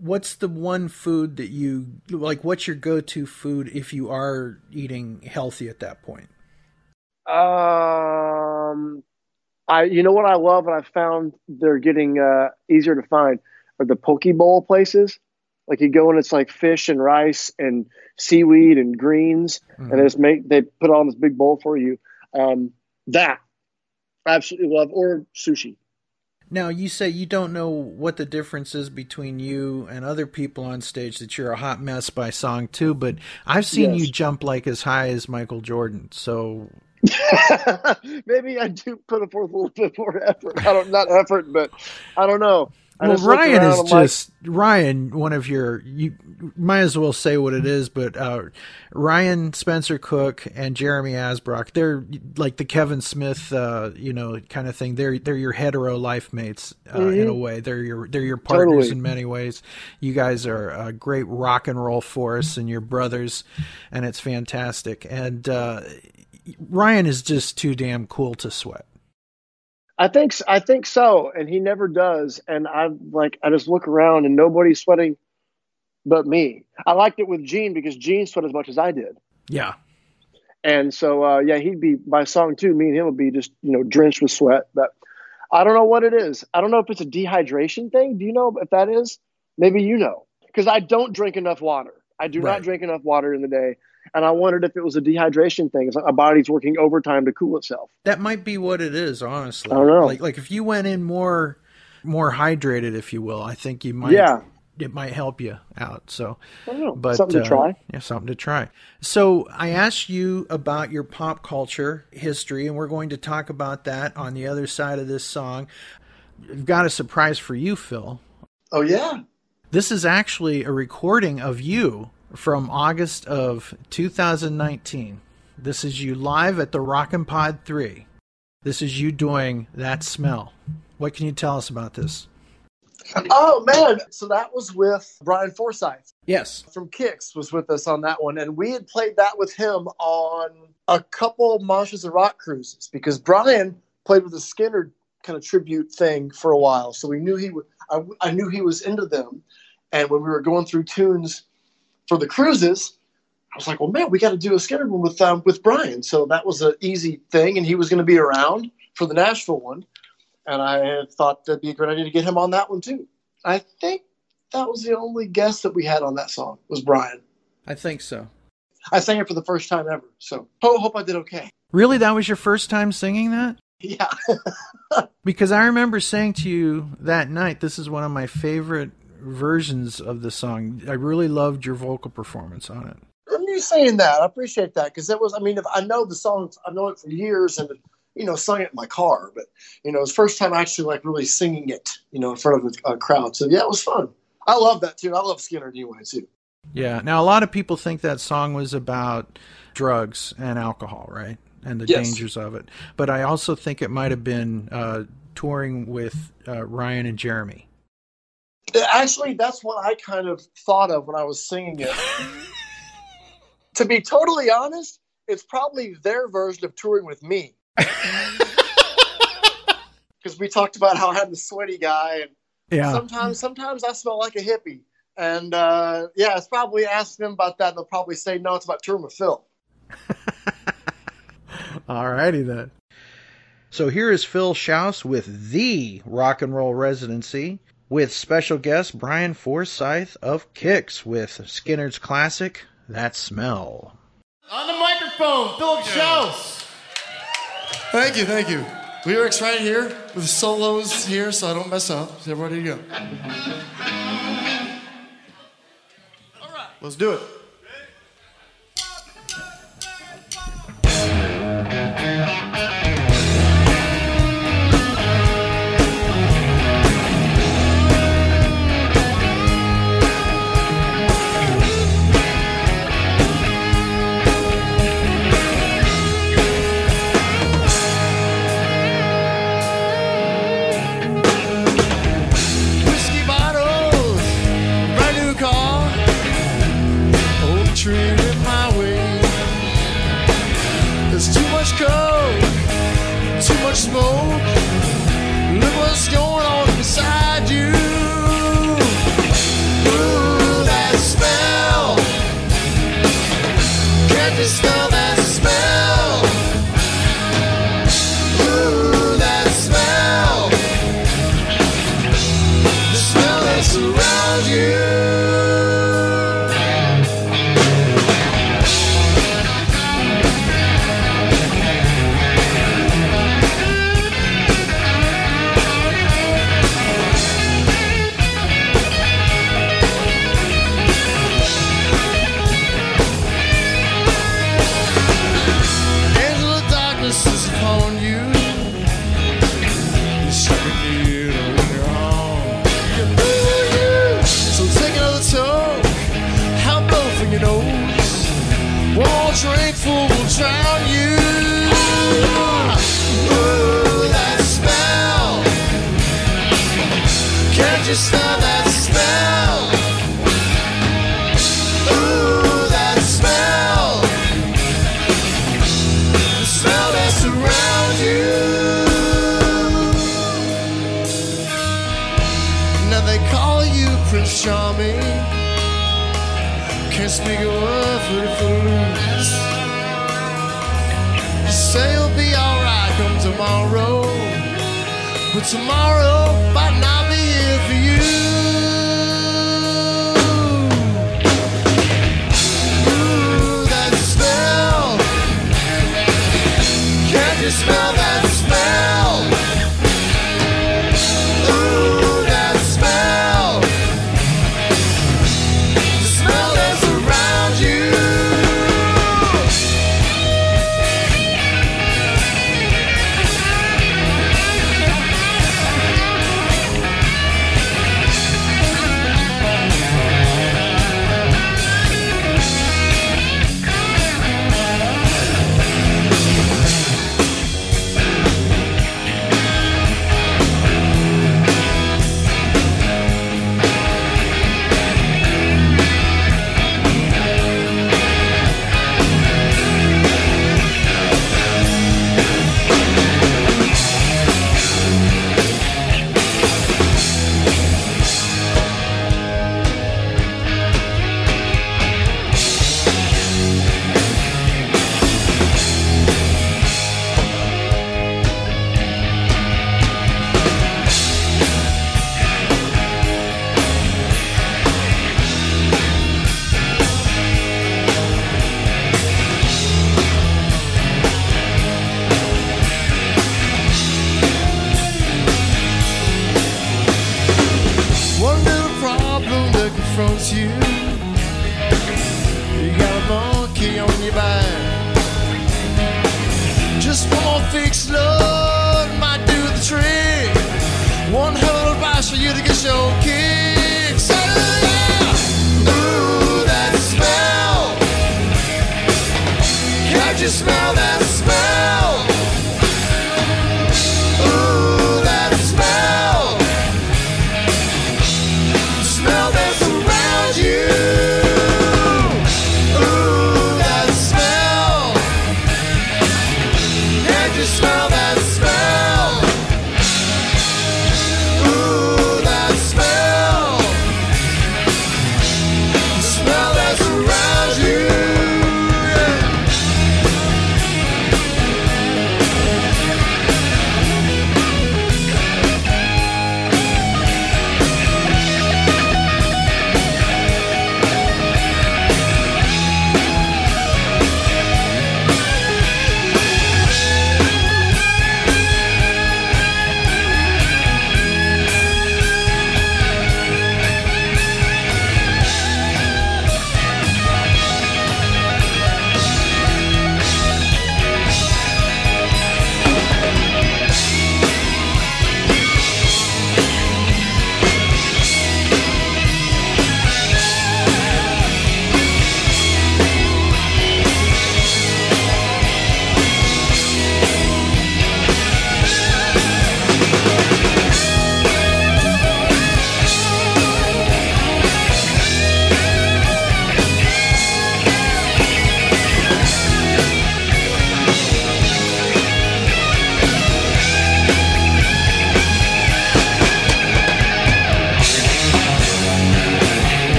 A: what's the one food that you like what's your go-to food if you are eating healthy at that point?
B: Um, I you know what I love and I found they're getting uh, easier to find are the poke bowl places. Like you go and it's like fish and rice and seaweed and greens, and they just make they put on this big bowl for you. Um, that I absolutely love or sushi.
A: Now, you say you don't know what the difference is between you and other people on stage, that you're a hot mess by song too, but I've seen
B: Yes.
A: you jump like as high as Michael Jordan. So,
B: Maybe I do put forth a little bit more effort. I don't not effort, but I don't know. I
A: well, Ryan is
B: I'm like,
A: just Ryan, one of your you might as well say what it is, but uh, Ryan Spencer Cook and Jeremy Asbrock, they're like the Kevin Smith, uh, you know, kind of thing. They're they're your hetero life mates uh, in a way. They're your they're your partners
B: Mm-hmm. Totally.
A: in many ways. You guys are a great rock and roll force, and your brothers, and it's fantastic. And uh, Ryan is just too damn cool to sweat.
B: I think I think so, and he never does. And I like I just look around and nobody's sweating but me. I liked it with Gene because Gene sweat as much as I did,
A: Yeah.
B: and so uh, yeah, he'd be by song too. Me and him would be just you know drenched with sweat. But I don't know what it is. I don't know if it's a dehydration thing. Do you know if that is? Maybe you know because I don't drink enough water. I do
A: Right.
B: not drink enough water in the day, and I wondered if it was a dehydration thing. It's like my body's working overtime to cool itself.
A: That might be what it is, honestly.
B: I don't know.
A: Like like if you went in more more hydrated, if you will, I think you might
B: Yeah.
A: it might help you out. So
B: I don't know.
A: but
B: Something to
A: uh,
B: try.
A: Yeah, something to try. So I asked you about your pop culture history, and we're going to talk about that on the other side of this song. I've got a surprise for you, Phil.
B: Oh yeah.
A: This is actually a recording of you from August of 2019. This is you live at the Rockin' Pod 3. This is you doing that smell. What can you tell us about this?
E: Oh man! So that was with Brian Forsyth
A: Yes.
E: from Kix was with us on that one, and we had played that with him on a couple Monsters of Rock cruises because Brian played with the Skynyrd kind of tribute thing for a while, so we knew he would. I, I knew he was into them, and when we were going through tunes for the cruises, I was like, "Well, man, we got to do a Skynyrd one with um, with Brian." So that was an easy thing, and he was going to be around for the Nashville one, and I had thought that'd be a great idea to get him on that one too. I think that was the only guest that we had on that song was Brian.
A: I think so.
E: I sang it for the first time ever, so ho- hope I did okay.
A: Really? That was your first time singing that?
E: Yeah,
A: Because I remember saying to you that night, this is one of my favorite versions of the song. I really loved your vocal performance on it.
E: I'm you saying that. I appreciate that because it was. I mean, if I know the song, I've known it for years, and you know, sung it in my car. But you know, it's the first time actually like really singing it, you know, in front of a, a crowd. So yeah, it was fun. I love that too. I love Skynyrd anyway too.
A: Yeah. Now, a lot of people think that song was about drugs and alcohol, right? And the
E: Yes.
A: dangers of it. But I also think it might have been uh, touring with uh, Ryan and Jeremy.
E: Actually, that's what I kind of thought of when I was singing it. to be totally honest, it's probably their version of touring with me. Because we talked about how I'm the sweaty guy, and
A: yeah.
E: sometimes sometimes I smell like a hippie. And uh, yeah, it's probably asking them about that. They'll probably say no. It's about touring with Phil.
A: All righty then. So here is Phil Shouse with the Rock and Roll Residency with special guest Brian Forsyth of Kix with Skynyrd's classic, That Smell.
F: On the microphone, Philip Shouse.
G: Thank you, thank you. Lyrics right here with solos here so I don't mess up. Everybody go. All right. Let's do it.
A: Ready?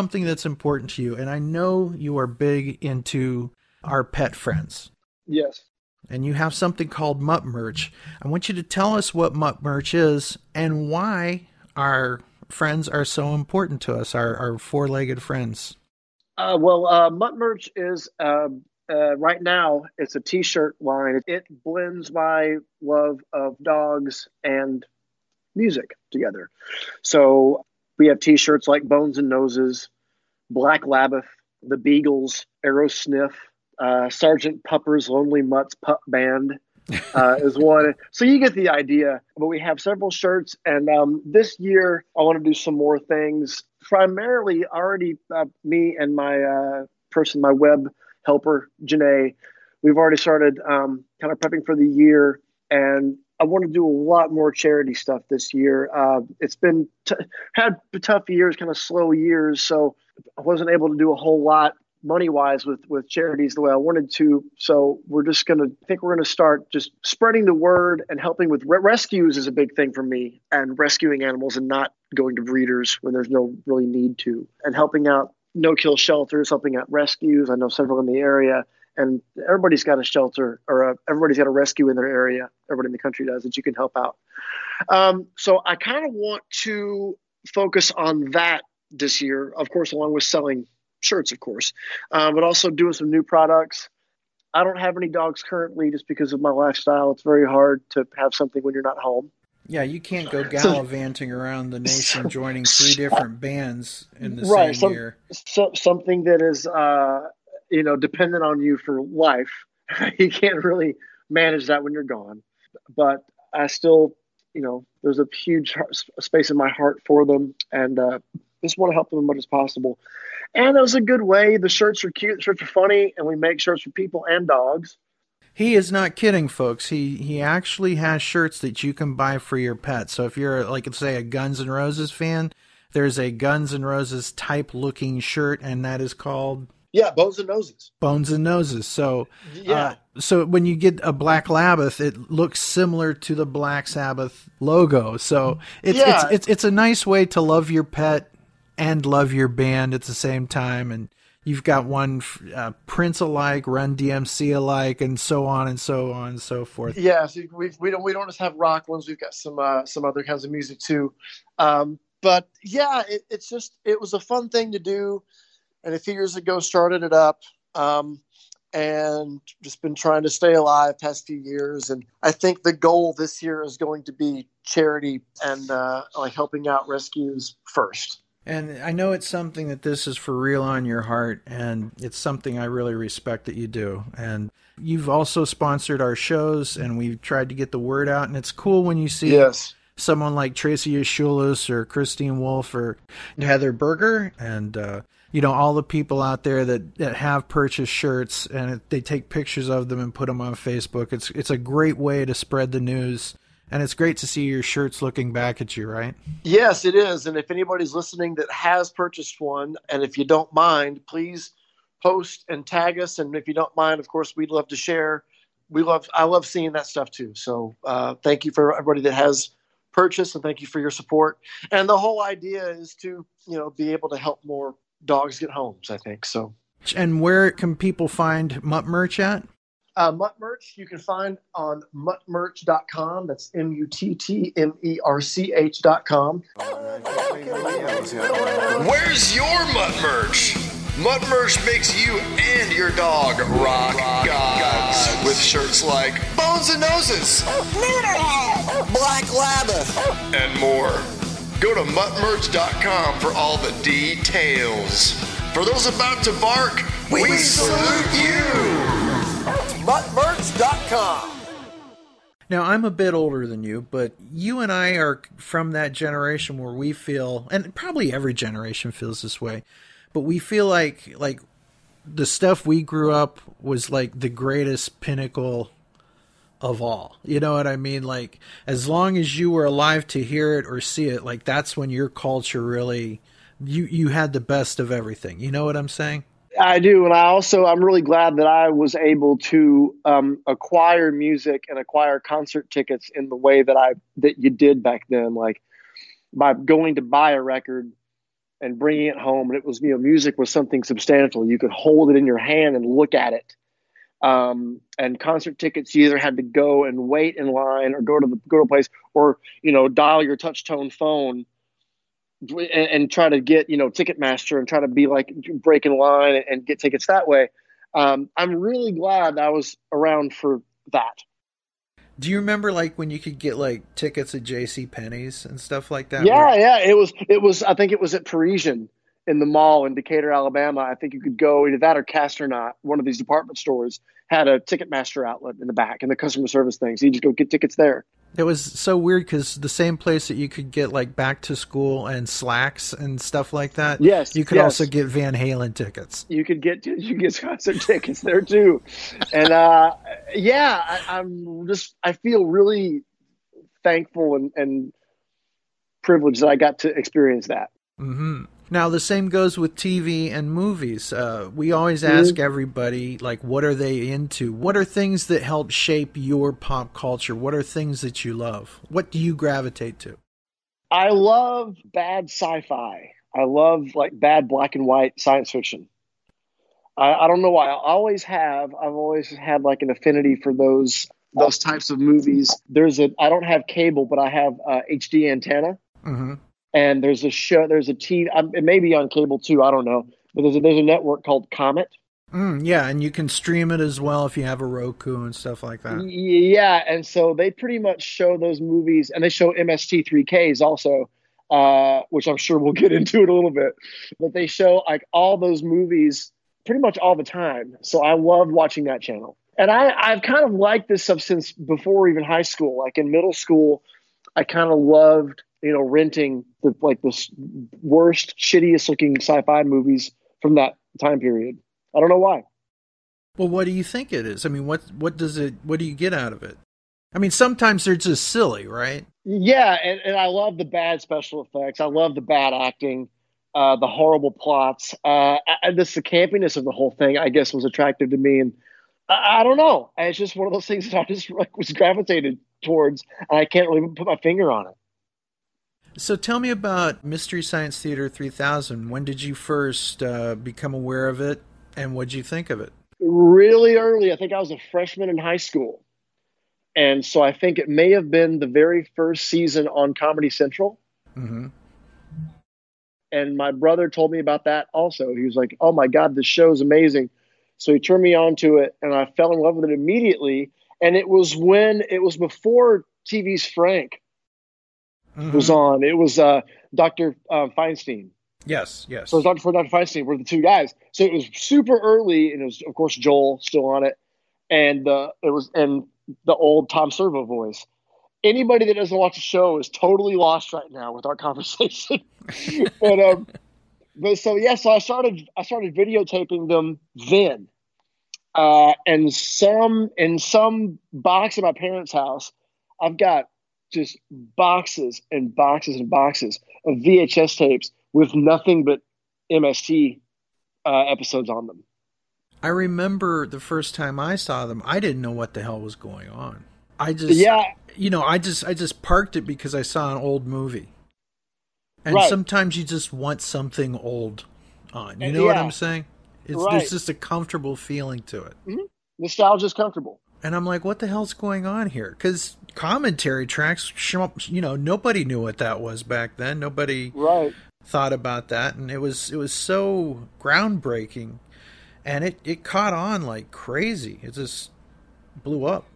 A: Something that's important to you, and I know you are big into our pet friends.
B: Yes.
A: and you have something called Mutt Merch. I want you to tell us what Mutt Merch is and why our friends are so important to us, our, our four legged friends.
B: Uh, well, uh, Mutt Merch is uh, uh, right now. It's a T-shirt line. It blends my love of dogs and music together. So we have T-shirts like Bones and Noses, Black Labbath, The Beagles, Aerosniff, uh, Sergeant Pupper's Lonely Mutts Pup Band. uh, is one. So you get the idea. But we have several shirts, and um, this year I want to do some more things. Primarily, already uh, me and my uh, person, my web helper, Janae, we've already started um, kind of prepping for the year, and I want to do a lot more charity stuff this year. Uh, it's been t- had tough years, kind of slow years, so I wasn't able to do a whole lot money wise with with charities the way I wanted to. So we're just gonna I think we're gonna start just spreading the word and helping with re- rescues is a big thing for me and rescuing animals and not going to breeders when there's no really need to and helping out no kill shelters, helping out rescues. I know several in the area. And everybody's got a shelter or a, everybody's got a rescue in their area. Everybody in the country does that you can help out. Um, so I kind of want to focus on that this year, of course, along with selling shirts, of course, um, but also doing some new products. I don't have any dogs currently just because of my lifestyle. It's very hard to have something when you're not home.
A: Yeah, you can't go gallivanting around the nation joining three different bands in the
B: Right,
A: same
B: some-
A: year.
B: So, something that is, uh, you know, dependent on you for life. you can't really manage that when you're gone. But I still, you know, there's a huge space in my heart for them, and uh, just want to help them as much as possible. And it was a good way. The shirts are cute, the shirts are funny, and we make shirts for people and dogs.
A: He is not kidding, folks. He he actually has shirts that you can buy for your pet. So if you're like say a Guns N' Roses fan, there's a Guns N' Roses type looking shirt, and that is called
E: Yeah, bones and noses.
A: Bones and Noses. So
E: Yeah.
A: uh, so when you get a Black Labbath, it looks similar to the Black Sabbath logo. So it's
E: Yeah.
A: it's, it's it's a nice way to love your pet and love your band at the same time. And you've got one uh, Prince alike, Run DMC alike, and so on and so on and so forth.
E: Yeah, so we we don't we don't just have rock ones. We've got some uh, some other kinds of music too. Um, but yeah, it, it's just it was a fun thing to do, and a few years ago started it up, um, and just been trying to stay alive past few years. And I think the goal this year is going to be charity and uh, like helping out rescues first.
A: And I know it's something that this is for real on your heart, and it's something I really respect that you do. And you've also sponsored our shows, and we've tried to get the word out. And it's cool when you see
E: Yes.
A: someone like Tracy Ashulis or Christine Wolf or Heather Berger, and uh, you know all the people out there that, that have purchased shirts, and it, they take pictures of them and put them on Facebook. It's it's a great way to spread the news, and it's great to see your shirts looking back at you, right?
E: Yes, it is. And if anybody's listening that has purchased one, and if you don't mind, please post and tag us. And if you don't mind, of course, we'd love to share. We love, I love seeing that stuff too. So uh, thank you for everybody that has purchased, and thank you for your support. And the whole idea is to, you know, be able to help more dogs get homes. I think so.
A: And where can people find Mutt merch at?
E: Uh, Mutt merch you can find on muttmerch.com. That's M U T T M E R C H.com.
H: Where's your Mutt merch? Mutt merch makes you and your dog rock, gods with shirts like Bones and Noses
I: Black Labbath.
H: and more. Go to muttmerch.com for all the details. For those about to bark, we, salute you.
I: Muttmerch.com.
A: Now, I'm a bit older than you, but you and I are from that generation where we feel, and probably every generation feels this way, but we feel like like the stuff we grew up was like the greatest pinnacle of all. You know what I mean? Like as long as you were alive to hear it or see it, like that's when your culture really you you had the best of everything. You know what I'm saying?
B: I do, and I also I'm really glad that I was able to um, acquire music and acquire concert tickets in the way that I that you did back then, like by going to buy a record and bringing it home. And it was, you know, music was something substantial. You could hold it in your hand and look at it. Um, and concert tickets, you either had to go and wait in line or go to the go to a place or, you know, dial your touch tone phone and, and try to get, you know, Ticketmaster and try to be like break in line and, and get tickets that way. Um, I'm really glad I was around for that.
A: Do you remember like when you could get like tickets at J.C. Penney's and stuff like that?
B: Yeah,
A: Where-
B: yeah. It was it was I think it was at Parisian in the mall in Decatur, Alabama. I think you could go either that or Castner Knott, one of these department stores, had a Ticketmaster outlet in the back and the customer service things. You just go get tickets there.
A: It was so weird because the same place that you could get like back to school and slacks and stuff like that.
B: Yes,
A: you could
B: yes.
A: also get Van Halen tickets.
B: You could get you could get concert tickets there too. And uh yeah, I, I'm just I feel really thankful and, and privileged that I got to experience that.
A: hmm Now the same goes with TV and movies. Uh, we always ask everybody like, what are they into? What are things that help shape your pop culture? What are things that you love? What do you gravitate to?
B: I love bad sci-fi. I love like bad black and white science fiction. I, I don't know why. I always have. I've always had like an affinity for those those types of movies. There's a. I don't have cable, but I have uh, HD antenna,
A: hmm
B: and there's a show. There's a TV. Um, it may be on cable too. I don't know. But there's a, there's a network called Comet.
A: Mm, yeah, and you can stream it as well if you have a Roku and stuff like that.
B: Yeah, and so they pretty much show those movies, and they show MST3Ks also, uh, which I'm sure we'll get into it a little bit. But they show like all those movies pretty much all the time. So I love watching that channel, and I I've kind of liked this stuff since before even high school. Like in middle school, I kind of loved you know renting the like the worst, shittiest looking sci-fi movies from that time period. I don't know why.
A: Well, what do you think it is? I mean, what what does it? What do you get out of it? I mean, sometimes they're just silly, right?
B: Yeah, and, and I love the bad special effects. I love the bad acting, uh, the horrible plots. Uh, and this the campiness of the whole thing, I guess, was attractive to me. And I, I don't know, it's just one of those things that I just like was gravitated towards, and I can't really put my finger on it.
A: So tell me about Mystery Science Theater 3000. When did you first uh, become aware of it, and what did you think of it?
B: Really early, I think I was a freshman in high school, and so I think it may have been the very first season on Comedy Central.
A: Mm-hmm.
B: and my brother told me about that also. He was like, "Oh my god, this show is amazing." So he turned me on to it, and I fell in love with it immediately. And it was when it was before TV's Frank was on. It was uh, Dr. Uh, Feinstein.
A: Yes, yes.
B: So it was Dr. for Dr. Feinstein were the two guys. So it was super early, and it was of course Joel still on it, and uh, it was and the old Tom Servo voice. Anybody that doesn't watch the show is totally lost right now with our conversation. but um, but so yeah, so I started I started videotaping them then, uh, and some in some box at my parents' house, I've got just boxes and boxes and boxes of VHS tapes with nothing but MST uh, episodes on them.
A: I remember the first time I saw them, I didn't know what the hell was going on. I just,
B: Yeah,
A: you know, I just, I just parked it because I saw an old movie. And
B: Right.
A: sometimes you just want something old on. You know what I'm saying? It's
B: Right.
A: there's just a comfortable feeling to it.
B: Nostalgia is comfortable.
A: And I'm like, what the hell's going on here? Because commentary tracks, you know, nobody knew what that was back then. Nobody
B: Right.
A: thought about that, and it was it was so groundbreaking, and it it caught on like crazy. It just blew up.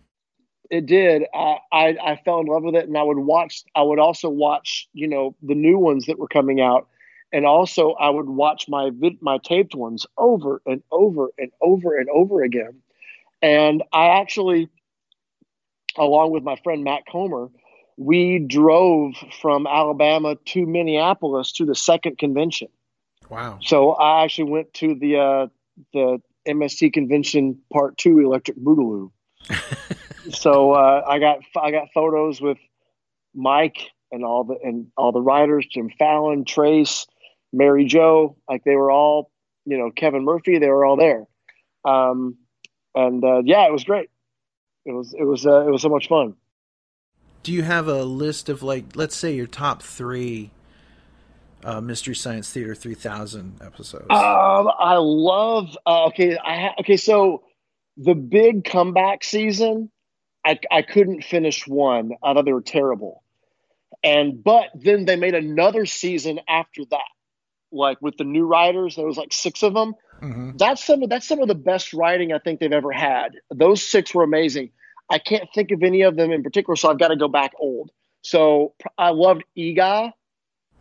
B: It did. I, I I fell in love with it, and I would watch. I would also watch, you know, the new ones that were coming out, and also I would watch my my taped ones over and over and over and over again. And I actually, along with my friend Matt Comer, we drove from Alabama to Minneapolis to the second convention.
A: Wow.
B: So I actually went to the uh, the MST convention part two Electric Boogaloo. so uh, I got I got photos with Mike and all the and all the writers, Jim Mallon, Trace, Mary Jo, like they were all, you know, Kevin Murphy, they were all there. Um, and uh, yeah, it was great. It was it was uh, it was so much fun.
A: Do you have a list of like, let's say your top three uh, Mystery Science Theater 3000 episodes?
B: Um, I love. Uh, okay, I ha- okay. So the big comeback season, I I couldn't finish one. I thought they were terrible, and but then they made another season after that, like with the new writers. There was like six of them.
A: Mhm.
B: That's some of that's some of the best writing I think they've ever had. Those six were amazing. I can't think of any of them in particular, so I've got to go back old. So I loved Eegah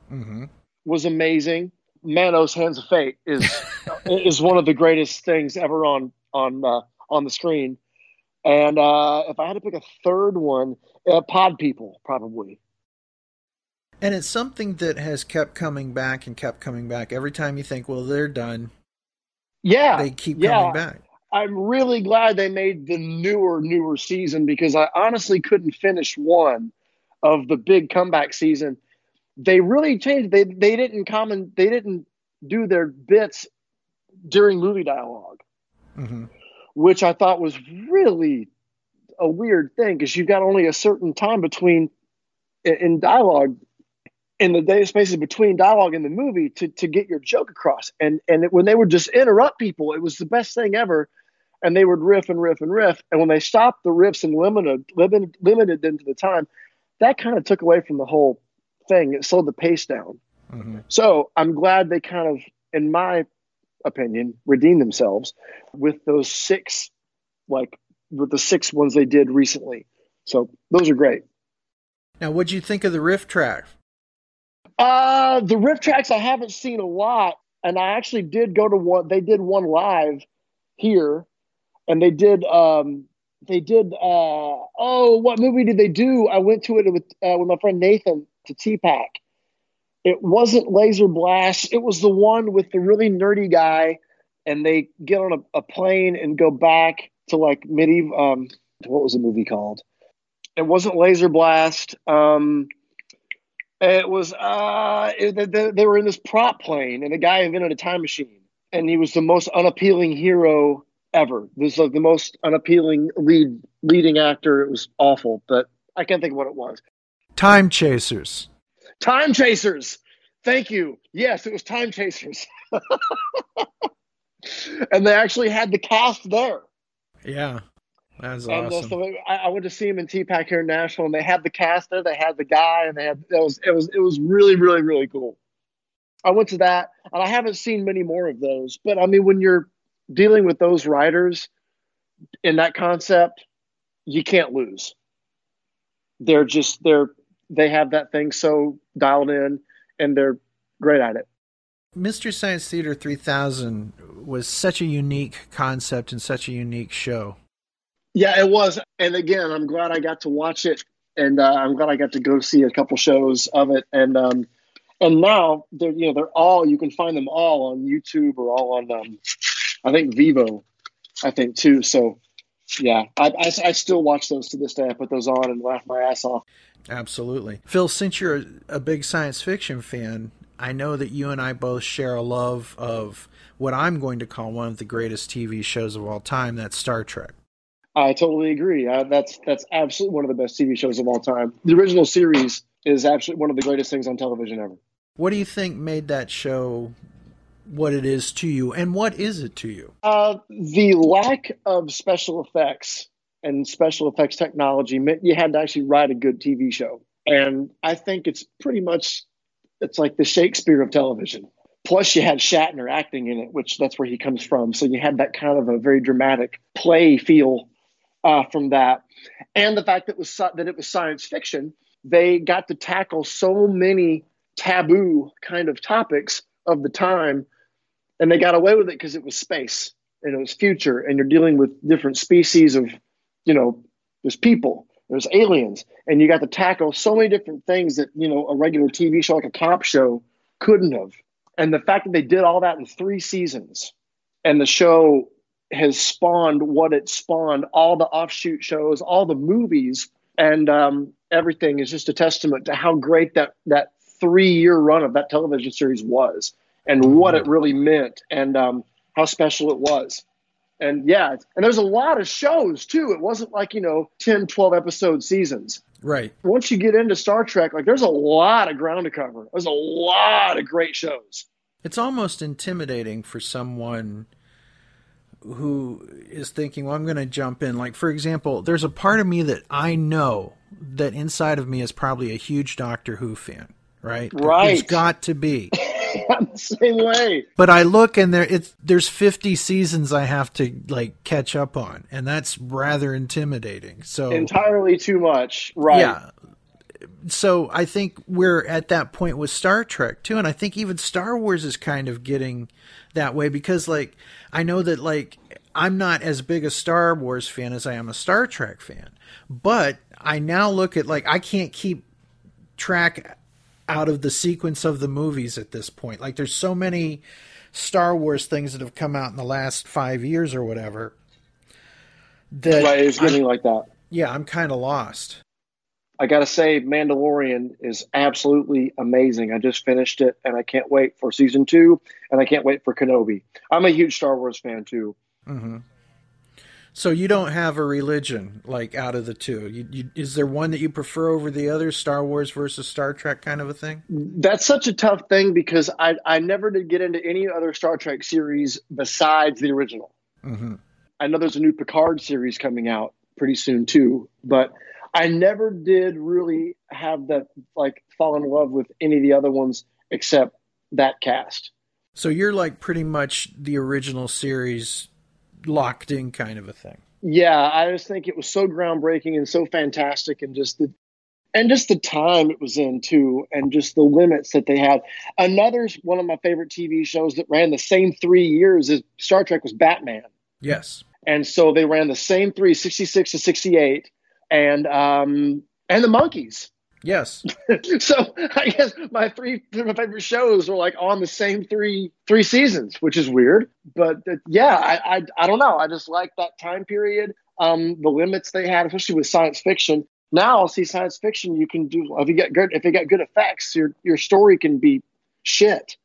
A: Mhm.
B: was amazing. Manos Hands of Fate is is one of the greatest things ever on on uh, on the screen. And uh, if I had to pick a third one, uh, Pod People probably.
A: And it's something that has kept coming back and kept coming back. Every time you think, well, they're done,
B: Yeah,
A: they keep
B: yeah.
A: coming back.
B: I'm really glad they made the newer newer season because I honestly couldn't finish one of the big comeback season. They really changed. They they didn't comment. They didn't do their bits during movie dialogue.
A: hmm
B: which I thought was really a weird thing because you've got only a certain time between in dialogue in the day spaces between dialogue and the movie to, to get your joke across. And and it, when they would just interrupt people, it was the best thing ever. And they would riff and riff and riff. And when they stopped the riffs and limited limited, limited them to the time, that kind of took away from the whole thing. It slowed the pace down.
A: hmm
B: So I'm glad they kind of, in my opinion, redeemed themselves with those six, like with the six ones they did recently. So those are great.
A: Now, what'd you think of the riff track?
B: Uh, the riff tracks I haven't seen a lot, and I actually did go to one. They did one live here, and they did. Um, they did. Uh, oh, what movie did they do? I went to it with uh, with my friend Nathan to TPAC. It wasn't Laser Blast. It was the one with the really nerdy guy, and they get on a, a plane and go back to like medieval. Um, what was the movie called? It wasn't Laser Blast. Um, it was uh, it, they, they were in this prop plane, and the guy invented a time machine, and he was the most unappealing hero ever. This is like the most unappealing lead leading actor. It was awful, but I can't think of what it was.
A: Time Chasers.
B: Time Chasers. Thank you. Yes, it was Time Chasers. and they actually had the cast there.
A: Yeah, that's
B: And
A: awesome.
B: so I, I went to see him in TPAC here in Nashville, and they had the cast there. They had the guy, and they had it was it was it was really really really cool. I went to that, and I haven't seen many more of those. But I mean, when you're dealing with those writers in that concept, you can't lose. They're just they're they have that thing so dialed in, and they're great at it.
A: Mystery Science Theater 3000 was such a unique concept and such a unique show.
B: Yeah, it was. And again, I'm glad I got to watch it, and uh, I'm glad I got to go see a couple shows of it. And um, and now they're you know they're all you can find them all on YouTube or all on um, I think Vivo, I think too. So yeah, I, I I still watch those to this day. I put those on and laugh my ass off.
A: Absolutely. Phil, since you're a, a big science fiction fan, I know that you and I both share a love of what I'm going to call one of the greatest TV shows of all time. That's Star Trek.
B: I totally agree. Uh, that's that's absolutely one of the best TV shows of all time. The original series is absolutely one of the greatest things on television ever.
A: What do you think made that show what it is to you, and what is it to you?
B: Uh, the lack of special effects and special effects technology meant you had to actually write a good TV show. And I think it's pretty much it's like the Shakespeare of television. Plus, you had Shatner acting in it, which that's where he comes from. So you had that kind of a very dramatic play feel uh, from that, and the fact that it was that it was science fiction. They got to tackle so many taboo kind of topics of the time and they got away with it because it was space and it was future and you're dealing with different species of you know there's people there's aliens and you got to tackle so many different things that you know a regular tv show like a cop show couldn't have and the fact that they did all that in three seasons and the show has spawned what it spawned all the offshoot shows all the movies and um, everything is just a testament to how great that that three year run of that television series was and what it really meant and um, how special it was. And yeah, and there's a lot of shows too. It wasn't like, you know, 10, 12 episode seasons.
A: Right.
B: Once you get into Star Trek, like there's a lot of ground to cover. There's a lot of great shows.
A: It's almost intimidating for someone who is thinking, well, I'm going to jump in. Like, for example, there's a part of me that I know that inside of me is probably a huge Doctor Who fan, right?
B: Right.
A: There's got to be.
B: I'm the same way.
A: But I look and there it's there's 50 seasons I have to like catch up on and that's rather intimidating. So
B: Entirely too much. Right.
A: yeah. So I think we're at that point with Star Trek too and I think even Star Wars is kind of getting that way because like I know that like I'm not as big a Star Wars fan as I am a Star Trek fan. But I now look at like I can't keep track out of the sequence of the movies at this point. Like there's so many Star Wars things that have come out in the last 5 years or whatever. That
B: Right. It's
A: I'm-
B: getting like that.
A: yeah, I'm kind of lost.
B: I got to say, Mandalorian is absolutely amazing. I just finished it and I can't wait for season two and I can't wait for Kenobi. I'm a huge Star Wars fan too.
A: hmm So you don't have a religion like out of the two. You, you, is there one that you prefer over the other? Star Wars versus Star Trek kind of a thing?
B: That's such a tough thing because I, I never did get into any other Star Trek series besides the original.
A: hmm
B: I know there's a new Picard series coming out pretty soon too, but I never did really have that like fall in love with any of the other ones except that cast.
A: So you're like pretty much the original series locked in kind of a thing.
B: Yeah, I just think it was so groundbreaking and so fantastic, and just the and just the time it was in too, and just the limits that they had. Another one of my favorite TV shows that ran the same three years as Star Trek was Batman,
A: Yes.
B: and so they ran the same three, 66 to 68, and um and the Monkees.
A: Yes.
B: so I guess my three my favorite shows were like on the same three three seasons, which is weird. But uh, yeah, I, I I don't know. I just like that time period. Um, the limits they had, especially with science fiction. Now I'll see science fiction. You can do if you get good if you got good effects, your your story can be shit.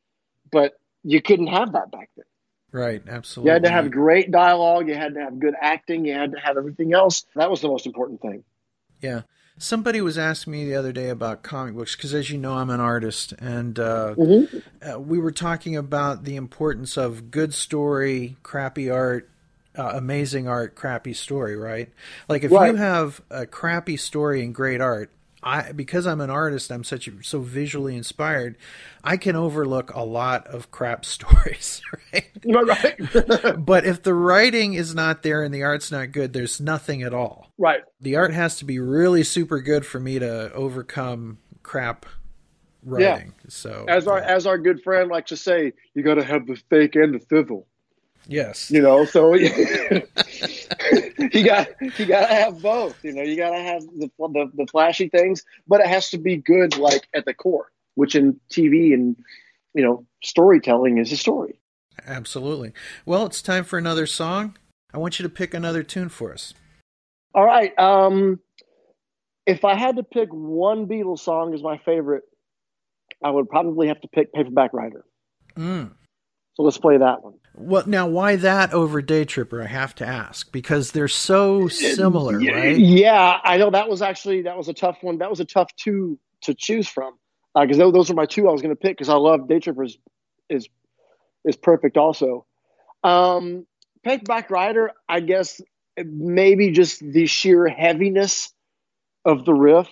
B: But you couldn't have that back then.
A: Right. Absolutely.
B: You had to have great dialogue. You had to have good acting. You had to have everything else. That was the most important thing.
A: Yeah. Somebody was asking me the other day about comic books because, as you know, I'm an artist, and uh,
B: Mhm.
A: uh, we were talking about the importance of good story, crappy art, uh, amazing art, crappy story. Right? Like if
B: Right.
A: you have a crappy story and great art, I because I'm an artist, I'm such a, so visually inspired. I can overlook a lot of crap stories. Right?
B: right.
A: but if the writing is not there and the art's not good, there's nothing at all
B: right.
A: the art has to be really super good for me to overcome crap writing. So
B: As our as our good friend likes to say, you got to have the fake and the fizzle.
A: Yes,
B: You know, so you got you got to have both. You know, you got to have the, the the flashy things, but it has to be good, like at the core, which in TV and you know storytelling is a story.
A: absolutely. Well, it's time for another song. I want you to pick another tune for us.
B: All right. Um, if I had to pick one Beatles song as my favorite, I would probably have to pick Paperback Writer.
A: Mm.
B: So let's play that one.
A: Well, now why that over Day Tripper? I have to ask because they're so similar,
B: Yeah,
A: right?
B: Yeah, I know that was actually that was a tough one. That was a tough two to choose from because those, those are my two I was going to pick because I love Day Trippers is is perfect also. Um, Paperback Writer, I guess maybe just the sheer heaviness of the riff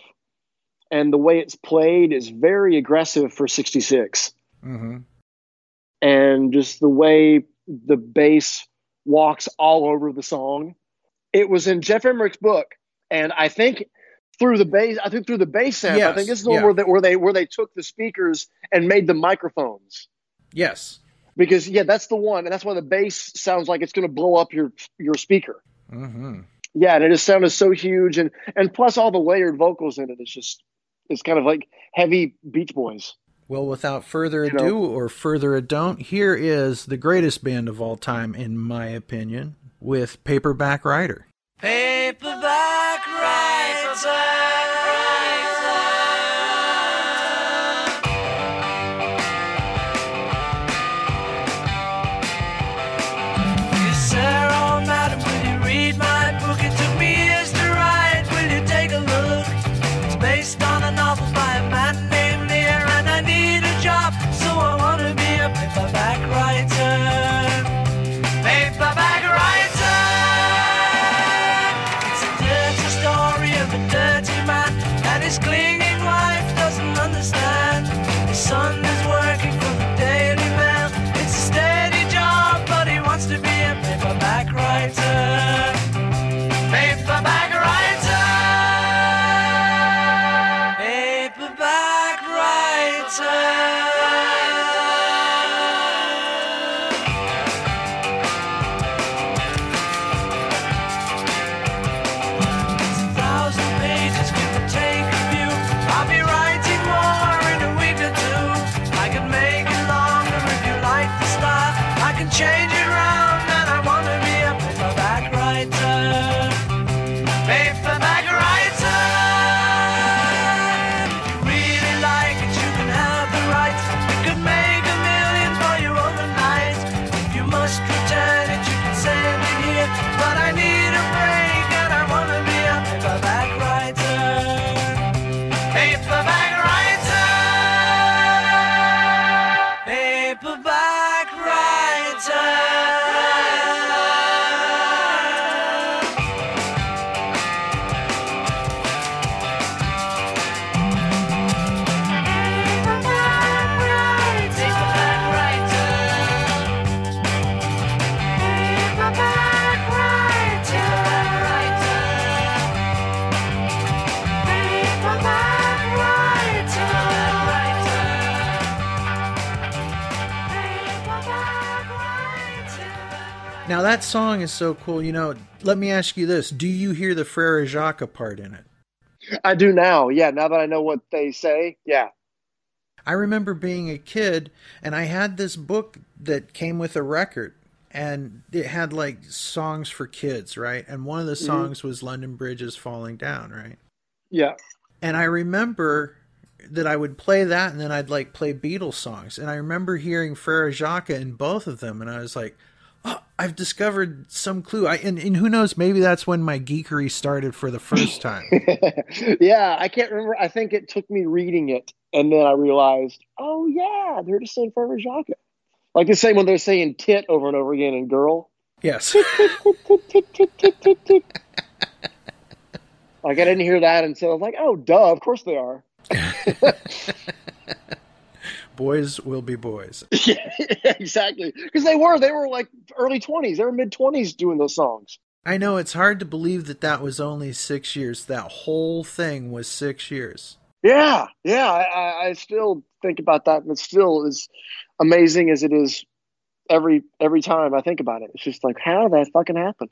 B: and the way it's played is very aggressive for 66
A: hmm
B: and just the way the bass walks all over the song. It was in Geoff Emerick's book, and I think through the bass, I think through the bass amp, I think this is the one where they, where they where they took the speakers and made the microphones.
A: Yes.
B: Because yeah, that's the one, and that's why the bass sounds like it's going to blow up your your speaker.
A: hmm
B: Yeah, and it just sounded so huge, and and plus all the layered vocals in it. it is just it's kind of like heavy Beach Boys.
A: Well, without further
B: You know.
A: ado or further ado, here is the greatest band of all time, in my opinion, with Paperback Writer.
I: Paperback Yes,
A: is so cool. You know, let me ask you this: Do you hear the Frere Jacques part in it?
B: I do now. Yeah, now that I know what they say. Yeah.
A: I remember being a kid and I had this book that came with a record and it had like songs for kids, right? And one of the mm-hmm. songs was London Bridge is Falling Down, right?
B: Yeah.
A: And I remember that I would play that and then I'd like play Beatles songs. And I remember hearing Frere Jacques in both of them and I was like, oh, I've discovered some clue. I and, and who knows, maybe that's when my geekery started for the first time.
B: yeah, I can't remember. I think it took me reading it, and then I realized, oh yeah, they're just saying Forever Jacques. Like the same when they're saying tit over and over again and girl.
A: yes.
B: Like I didn't hear that, and so I was like, oh duh, of course they are.
A: boys will be boys.
B: yeah, exactly. Because they were, they were like early twenties, they were mid twenties doing those songs.
A: I know it's hard to believe that that was only six years. That whole thing was six years.
B: Yeah, yeah. I, I, still think about that, and it still is amazing as it is every every time I think about it. It's just like, how did that fucking happen?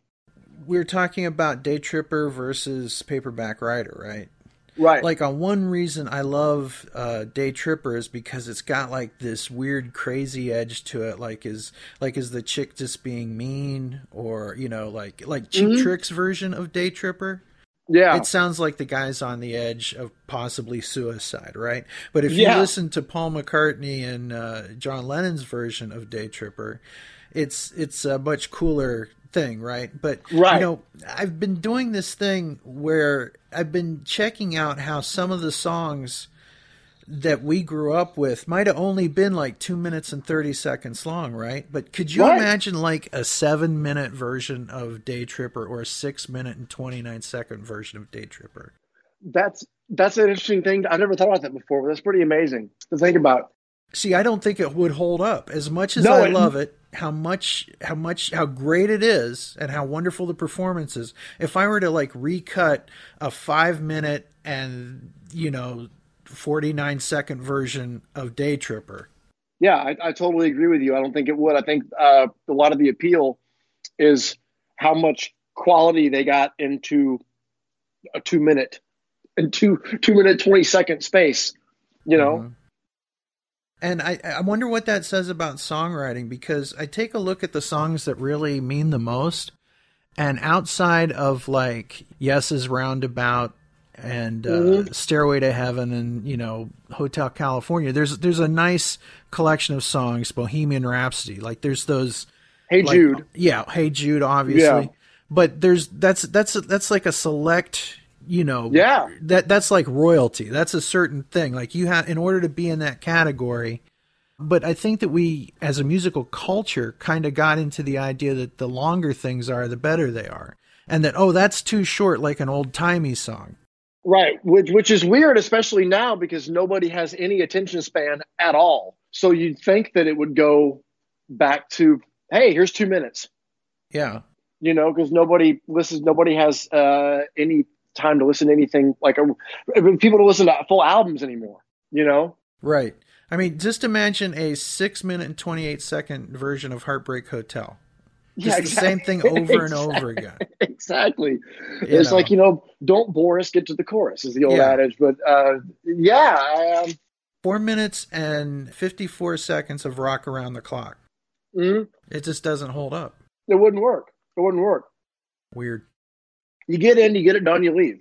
A: We are talking about Day Tripper versus Paperback Writer, right?
B: Right.
A: Like on one reason I love uh, Day Tripper is because it's got like this weird, crazy edge to it. Like is like is the chick just being mean, or you know, like like Cheap
B: Mhm.
A: Trick's version of Day Tripper?
B: yeah.
A: It sounds like the guy's on the edge of possibly suicide, right? But if
B: Yeah.
A: you listen to Paul McCartney and uh, John Lennon's version of Day Tripper, it's it's a much cooler thing, right? But
B: Right.
A: you know, I've been doing this thing where I've been checking out how some of the songs that we grew up with might have only been like two minutes and 30 seconds long, right? But could you
B: Right.
A: imagine like a seven minute version of Day Tripper or a six minute and 29 second version of Day Tripper?
B: that's that's an interesting thing. I've never thought about that before, but that's pretty amazing to think about.
A: See, I don't think it would hold up as much as
B: No,
A: I
B: it-
A: love it. How much, how much, how great it is, and how wonderful the performance is. If I were to like recut a five minute and you know forty nine second version of Day Tripper,
B: Yeah, I, I totally agree with you. I don't think it would. I think uh, a lot of the appeal is how much quality they got into a two minute and two two minute twenty second space. You know,
A: Mhm. And I, I wonder what that says about songwriting because I take a look at the songs that really mean the most, and outside of like Yes is Roundabout and uh,
B: Mhm.
A: Stairway to Heaven and you know Hotel California, there's there's a nice collection of songs, Bohemian Rhapsody. Like there's those
B: Hey
A: like-
B: Jude.
A: yeah, Hey Jude, obviously.
B: Yeah.
A: But there's that's that's that's like a select, you know,
B: Yeah.
A: that that's like royalty. That's a certain thing. Like you have in order to be in that category. But I think that we as a musical culture kind of got into the idea that the longer things are, the better they are. And that oh, that's too short like an old-timey song.
B: Right, which which is weird, especially now because nobody has any attention span at all. So you'd think that it would go back to, hey, here's two minutes.
A: Yeah.
B: You know, because nobody listens. Nobody has uh, any time to listen to anything like a, I mean, people don't listen to full albums anymore. You know,
A: Right. I mean, just imagine a 6 minute and 28 second version of Heartbreak Hotel. Just the same thing over and over again.
B: exactly. it's
A: know.
B: like you know, don't bore us, get to the chorus is the old
A: Yeah.
B: adage. But uh, yeah, um,
A: Four minutes and 54 seconds of rock around the clock.
B: Mhm.
A: It just doesn't hold up.
B: It wouldn't work. It wouldn't work.
A: Weird.
B: You get in, you get it done, you leave.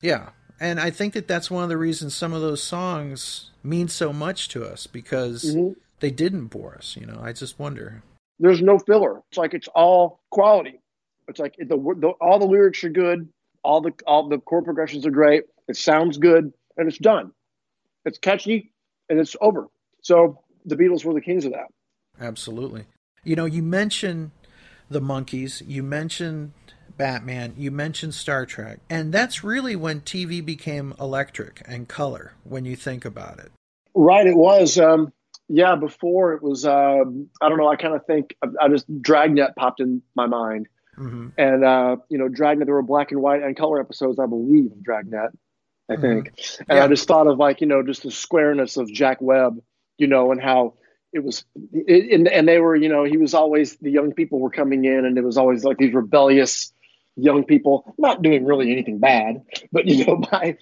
A: Yeah. And I think that that's one of the reasons some of those songs mean so much to us because
B: Mhm.
A: they didn't bore us. You know, I just wonder.
B: There's no filler. It's like it's all quality. It's like the, the all the lyrics are good, all the all the chord progressions are great. It sounds good, and it's done. It's catchy, and it's over. So the Beatles were the kings of that.
A: Absolutely. You know, you mentioned the Monkees, you mentioned Batman, you mentioned Star Trek, and that's really when TV became electric and color when you think about it.
B: Right, it was. Um, yeah, before it was. Um, I don't know. I kind of think I, I just Dragnet popped in my mind,
A: hmm
B: and uh, you know, Dragnet. There were black and white and color episodes, I believe, of Dragnet. I think, and
A: Yeah.
B: I just thought of like you know just the squareness of Jack Webb, you know, and how it was, it, and, and they were, you know, he was always the young people were coming in, and it was always like these rebellious young people, not doing really anything bad, but you know, by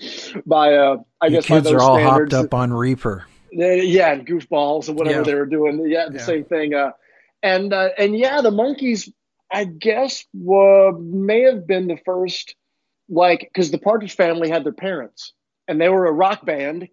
B: by uh, I guess by
A: kids
B: those
A: are all
B: standards,
A: hopped up on Reaper.
B: they- yeah, and goofballs and whatever
A: Yeah.
B: they were doing. Yeah, the
A: Yeah.
B: same thing. Uh, and uh, and yeah, the Monkees, I guess, were, may have been the first, like, because the Partridge Family had their parents, and they were a rock band,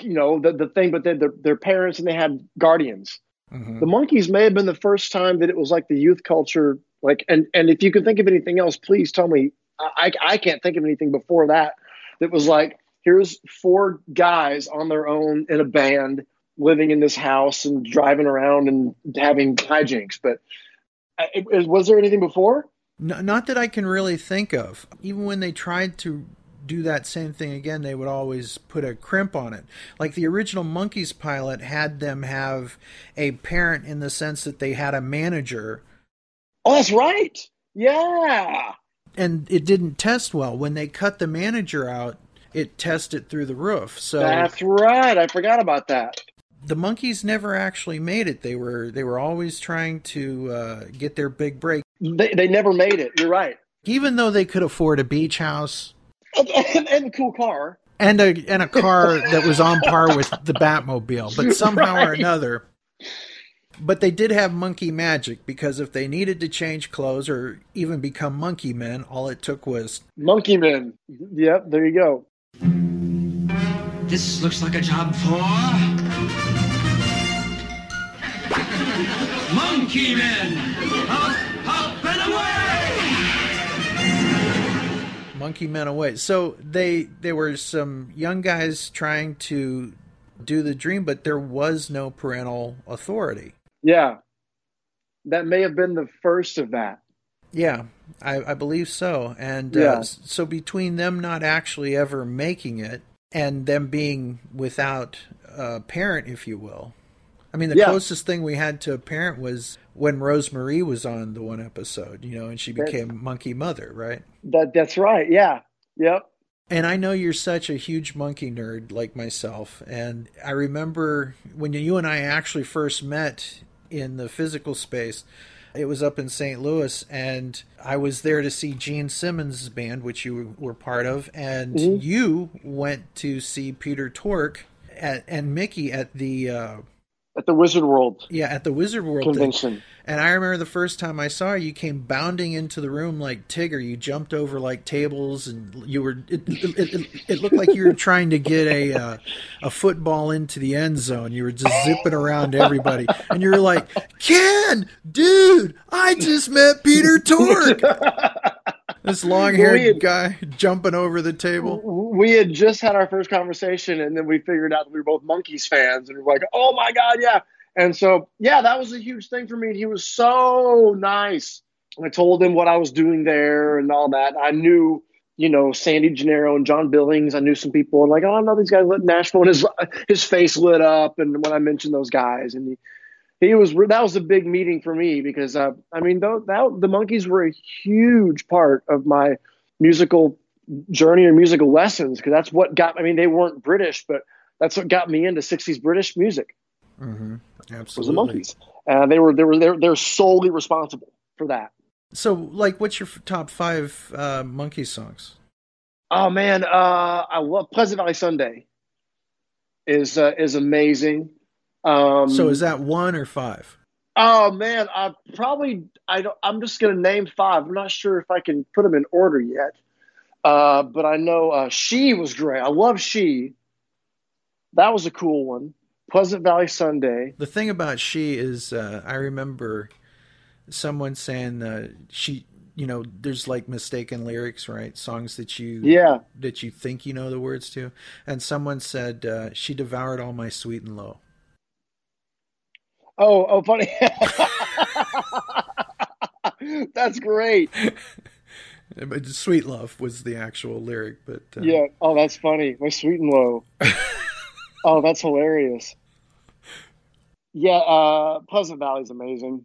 B: you know, the the thing. But they their their parents, and they had guardians.
A: hmm
B: The Monkees may have been the first time that it was like the youth culture. Like, and and if you can think of anything else, please tell me. I I can't think of anything before that that was like here's four guys on their own in a band living in this house and driving around and having hijinks. But uh, was there anything before?
A: N- not that I can really think of. Even when they tried to do that same thing again, they would always put a crimp on it. Like the original Monkees pilot had them have a parent in the sense that they had a manager
B: Oh, that's right. Yeah.
A: and it didn't test well. When they cut the manager out, it tested through the roof. So
B: That's right. I forgot about that.
A: the Monkees never actually made it. They were they were always trying to uh, get their big break,
B: They, they never made it. You're right.
A: even though they could afford a beach house
B: And, and, and a cool car.
A: and a and a car that was on par with the Batmobile. But somehow or another, but they did have monkey magic because if they needed to change clothes or even become monkey men, all it took was
B: Monkey Men. Yep, there you go.
J: This looks like a job for. Monkey Men! Up, up, and away!
A: monkey men away. So they there were some young guys trying to do the dream, but there was no parental authority.
B: Yeah. That may have been the first of that.
A: Yeah, I, I believe so. And
B: Yeah.
A: uh, so between them not actually ever making it and them being without a parent, if you will. I mean, the
B: Yeah.
A: closest thing we had to a parent was when Rose Marie was on the one episode, you know, and she became monkey mother, right?
B: That that's right. Yeah. Yep.
A: And I know you're such a huge monkey nerd like myself. And I remember when you and I actually first met in the physical space, it was up in St. Louis, and I was there to see Gene Simmons' band, which you were part of, and
B: Mhm.
A: you went to see Peter Tork at, and Mickey at the uh,
B: At the Wizard World
A: yeah at the Wizard World thing.
B: convention.
A: And I remember the first time I saw you, you came bounding into the room like Tigger. You jumped over like tables, and you were. It, it, it, it looked like you were trying to get a uh, a football into the end zone. You were just zipping around everybody, and you were like, "Ken, dude, I just met Peter Tork." this long-haired
B: had-
A: guy jumping over the table.
B: We had just had our first conversation, and then we figured out that we were both Monkees fans, and we were like, "Oh my god, yeah!" And so, yeah, that was a huge thing for me. He was so nice. I told him what I was doing there and all that. I knew, you know, Sandy Gennaro and John Billings. I knew some people, and like, oh, I know these guys lit Nashville, and his his face lit up. And when I mentioned those guys, and he, he was that was a big meeting for me because uh, I mean, though that the Monkees were a huge part of my musical journey or musical lessons because that's what got. I mean, they weren't British, but that's what got me into '60s British music
A: Mm-hmm.
B: was the Monkees. Uh, they were they were they're, they're solely responsible for that.
A: So, like, what's your f- top five uh, monkey songs?
B: Oh man, uh, I love Pleasant Valley Sunday. Is uh, is amazing. Um,
A: So, is that one or five?
B: Oh man, I probably I don't. I'm just gonna name five. I'm not sure if I can put them in order yet. Uh, but I know uh, she was great. I love she. That was a cool one. Pleasant Valley Sunday.
A: The thing about she is, uh, I remember someone saying uh, she, you know, there's like mistaken lyrics, right? Songs that you,
B: Yeah.
A: that you think you know the words to, and someone said uh, she devoured all my sweet and low.
B: Oh, oh, funny. That's great.
A: But sweet love was the actual lyric, but uh,
B: Yeah. Oh, that's funny. My sweet and low. oh, that's hilarious. Yeah. Uh, Pleasant Valley's amazing.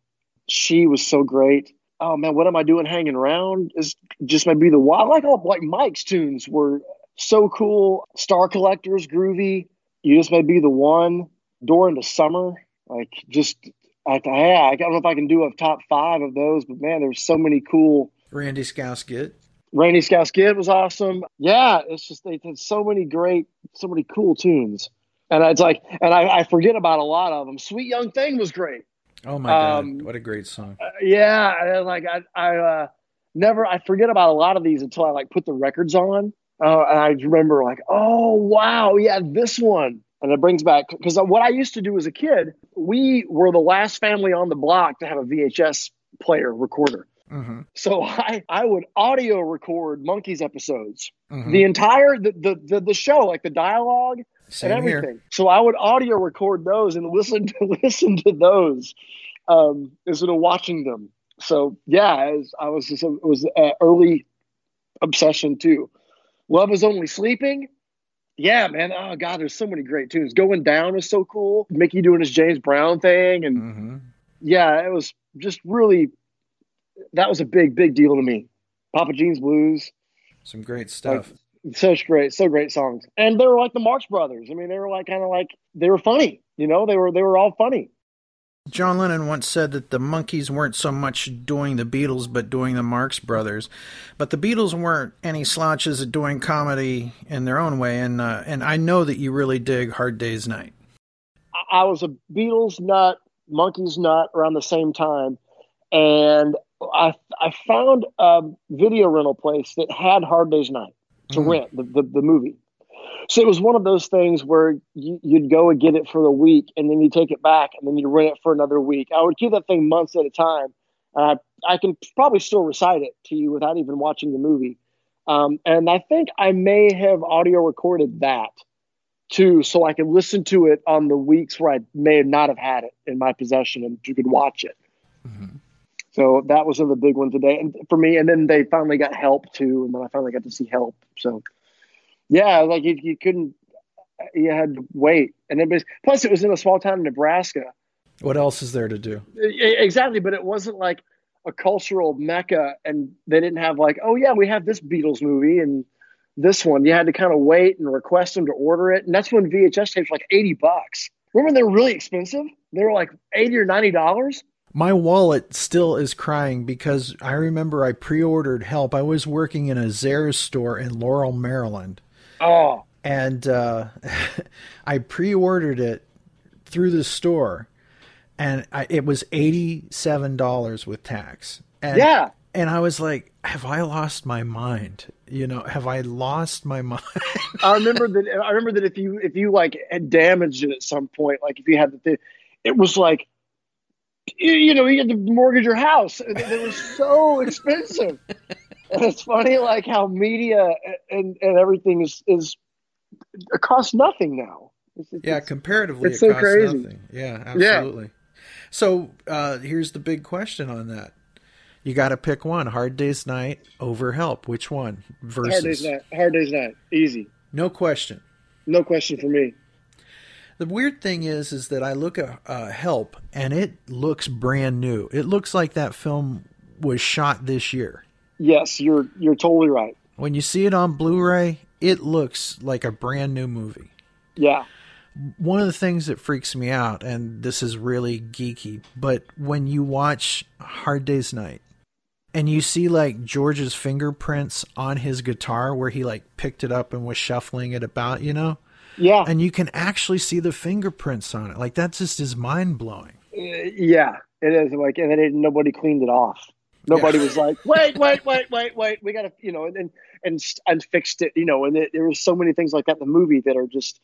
B: She was so great. Oh man, what am I doing hanging around? Is just maybe the wild. I like all like Mike's tunes were so cool. Star Collectors, groovy. You just may be the one. Door into summer, like just. I, yeah, I don't know if I can do a top five of those, but man, there's so many cool
A: Randy Scouse Git.
B: Randy Scouse Git was awesome. Yeah, it's just they did so many great, so many cool tunes, and it's like, and I, I forget about a lot of them. Sweet Young Thing was great.
A: Oh my
B: Um,
A: god, what a great song!
B: Uh, yeah, like I, I uh, never, I forget about a lot of these until I like put the records on, uh, and I remember like, oh wow, yeah, this one, and it brings back because what I used to do as a kid, we were the last family on the block to have a VHS player recorder.
A: hmm
B: So I, I would audio record Monkees episodes,
A: Mhm.
B: the entire the, the the the show, like the dialogue
A: Same
B: and
A: here.
B: everything. So I would audio record those and listen to listen to those um, instead of watching them. So yeah, was, I was just, it was an early obsession too. Love is only sleeping. Yeah, man. Oh god, there's so many great tunes. Going down is so cool. Mickey doing his James Brown thing, and
A: hmm
B: yeah, it was just really that was a big, big deal to me. Papa Gene's Blues,
A: Some great stuff.
B: such great, so great songs, and they were like the Marx Brothers. I mean, they were like kind of like they were funny, you know. They were they were all funny.
A: John Lennon once said that the Monkees weren't so much doing the Beatles, but doing the Marx Brothers. But the Beatles weren't any slouches at doing comedy in their own way, and uh, and I know that you really dig Hard Day's Night.
B: I, was a Beatles nut, Monkees nut around the same time, and I I found a video rental place that had Hard Day's Night to
A: Mm.
B: rent the, the the movie. So it was one of those things where you, you'd go and get it for the week, and then you take it back, and then you rent it for another week. I would keep that thing months at a time. Uh, I can probably still recite it to you without even watching the movie. Um, and I think I may have audio recorded that too, so I could listen to it on the weeks where I may not have had it in my possession, and you could watch it. So that was the big one today, and for me. And then they finally got help too, and then I finally got to see help. So yeah, like you, you couldn't, you had to wait, and it was plus it was in a small town in Nebraska.
A: What else is there to do?
B: Exactly, but it wasn't like a cultural mecca, and they didn't have like, oh yeah, we have this Beatles movie and this one. You had to kind of wait and request them to order it, and that's when VHS tapes were like eighty bucks. Remember they were really expensive? They were like eighty or ninety dollars.
A: My wallet still is crying because I remember I pre-ordered Help. I was working in a Zayres store in Laurel, Maryland,
B: Oh,
A: and uh, I pre-ordered it through the store, and I, it was eighty-seven dollars with tax. And,
B: yeah.
A: and I was like, "Have I lost my mind? You know, have I lost my mind?"
B: I remember that. I remember that if you if you like had damaged it at some point, like if you had the thing, it was like, you, you know, you had to mortgage your house. It was so expensive. And it's funny, like how media and and everything is is it costs nothing now. It's, it's,
A: yeah, comparatively,
B: it's
A: it
B: so
A: costs
B: crazy.
A: nothing. Yeah, absolutely. So uh, here's the big question on that. You got to pick one: Hard Day's Night over Help. Which one?
B: Versus hard day's night. Hard day's night. Easy.
A: no question.
B: No question for me.
A: The weird thing is, is that I look at uh, Help and it looks brand new. It looks like that film was shot this year.
B: Yes, you're you're totally right.
A: When you see it on Blu-ray, it looks like a brand new movie.
B: Yeah.
A: one of the things that freaks me out, and this is really geeky, but when you watch Hard Day's Night and you see like George's fingerprints on his guitar where he like picked it up and was shuffling it about, you know,
B: Yeah.
A: and you can actually see the fingerprints on it. Like that just is mind blowing.
B: Uh, yeah, It is like, and then it, nobody cleaned it off. Nobody was like, wait, wait, wait, wait, wait. We gotta, you know, and and and, and fixed it, you know. And it, there was so many things like that in the movie that are just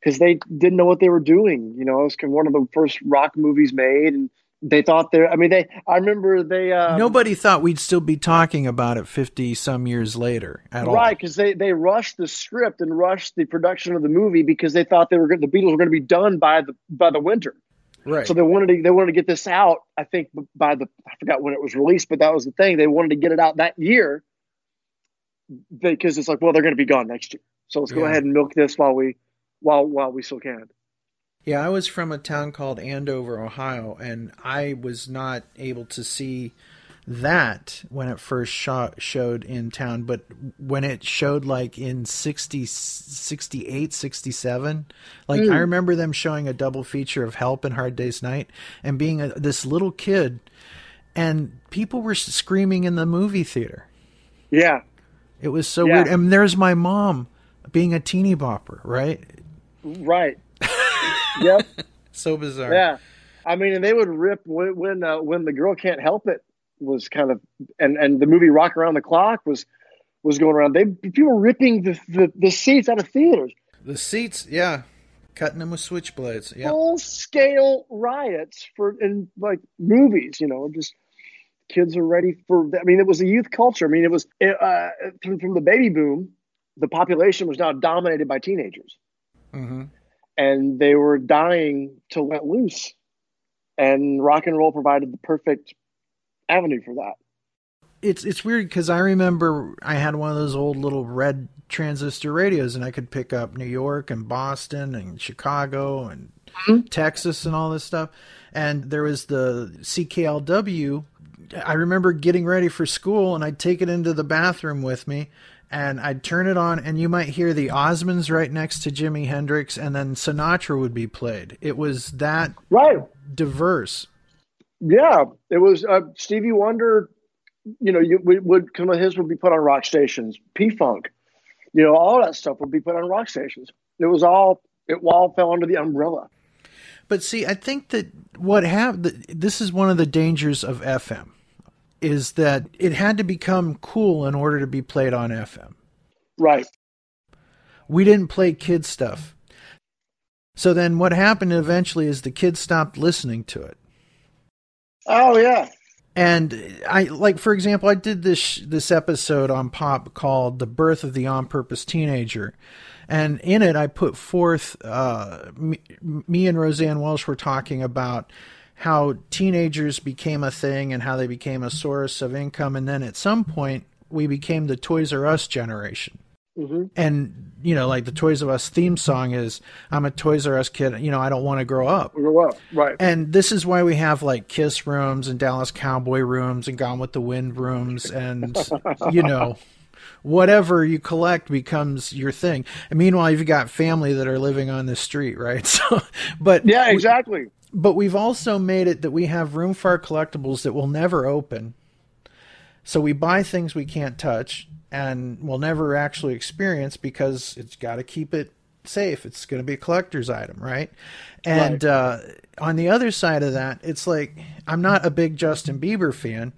B: because they didn't know what they were doing. You know, it was kind of one of the first rock movies made, and they thought they're. I mean, they. I remember they. Um,
A: Nobody thought we'd still be talking about it 50 some years later at all.
B: Right, because they, they rushed the script and rushed the production of the movie because they thought they were gonna, the Beatles were going to be done by the by the winter.
A: Right.
B: So they wanted to they wanted to get this out. I think by the I forgot when it was released, but that was the thing. They wanted to get it out that year because it's like, well, they're going to be gone next year. So let's go ahead and milk this while we while while we still can.
A: Yeah, I was from a town called Andover, Ohio, and I was not able to see that when it first shot, showed in town, but when it showed like in 60, 68, 67, like I remember them showing a double feature of Help and Hard Day's Night and being a, this little kid, and people were screaming in the movie theater.
B: Yeah,
A: It was so
B: Yeah.
A: weird. And there's my mom being a teeny bopper, right?
B: right. yep.
A: So bizarre.
B: Yeah, I mean, and they would rip when when, uh, when the girl can't help it was kind of and and the movie Rock Around the Clock was was going around. They people were ripping the, the, the seats out of theaters.
A: The seats, yeah, cutting them with switchblades. Yeah,
B: Full scale riots for in like movies. You know, just kids are ready for. I mean, it was a youth culture. I mean, it was uh, from, from the baby boom. The population was now dominated by teenagers.
A: mm-hmm.
B: and they were dying to let loose. And rock and roll provided the perfect avenue for that.
A: it's it's weird because I remember I had one of those old little red transistor radios, and I could pick up New York and Boston and Chicago and mm-hmm. Texas and all this stuff. And there was the CKLW. I remember getting ready for school, and I'd take it into the bathroom with me. And I'd turn it on, and you might hear the Osmonds right next to Jimi Hendrix, and then Sinatra would be played. It was that
B: Right.
A: diverse.
B: Yeah. It was uh, Stevie Wonder, you know, you would, would some of his would be put on rock stations, P Funk, you know, all that stuff would be put on rock stations. It was all, it all fell under the umbrella.
A: But see, I think that what happened, this is one of the dangers of FM, is that it had to become cool in order to be played on FM.
B: Right.
A: We didn't play kid stuff. So then what happened eventually is the kids stopped listening to it.
B: Oh, yeah.
A: And I like, for example, I did this this episode on pop called "The Birth of the On Purpose Teenager," and in it, I put forth uh, me, me and Roseanne Welsh were talking about how teenagers became a thing and how they became a source of income, and then at some point, we became the Toys R Us generation. Mm-hmm. And you know, like the Toys R Us theme song is, "I'm a Toys R Us kid. You know, I don't want to grow up."
B: We were up. Right.
A: And this is why we have like Kiss rooms and Dallas Cowboy rooms and Gone with the Wind rooms and you know whatever you collect becomes your thing. And meanwhile, you've got family that are living on the street, right? So, but
B: yeah, exactly.
A: but we've also made it that we have room for our collectibles that will never open. So we buy things we can't touch and will never actually experience because it's got to keep it safe. It's going to be a collector's item, right? And uh, on the other side of that, it's like I'm not a big Justin Bieber fan,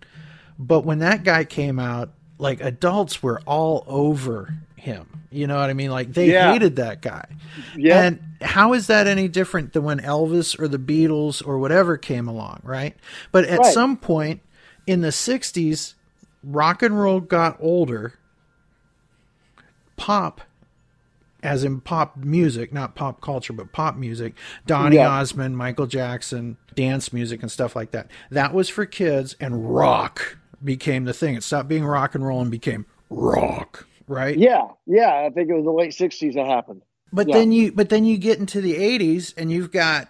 A: but when that guy came out, like adults were all over him. You know what I mean? Like they
B: Yeah.
A: hated that guy.
B: Yeah.
A: And how is that any different than when Elvis or the Beatles or whatever came along, right? But at
B: Right.
A: some point in the 60s, rock and roll got older. Pop, as in pop music, not pop culture, but pop music, Donny
B: Yeah.
A: Osmond, Michael Jackson, dance music, and stuff like that. That was for kids, and rock became the thing. It stopped being rock and roll and became rock, right?
B: Yeah. Yeah. I think it was the late 60s that happened.
A: But
B: Yeah.
A: then you but then you get into the 80s and you've got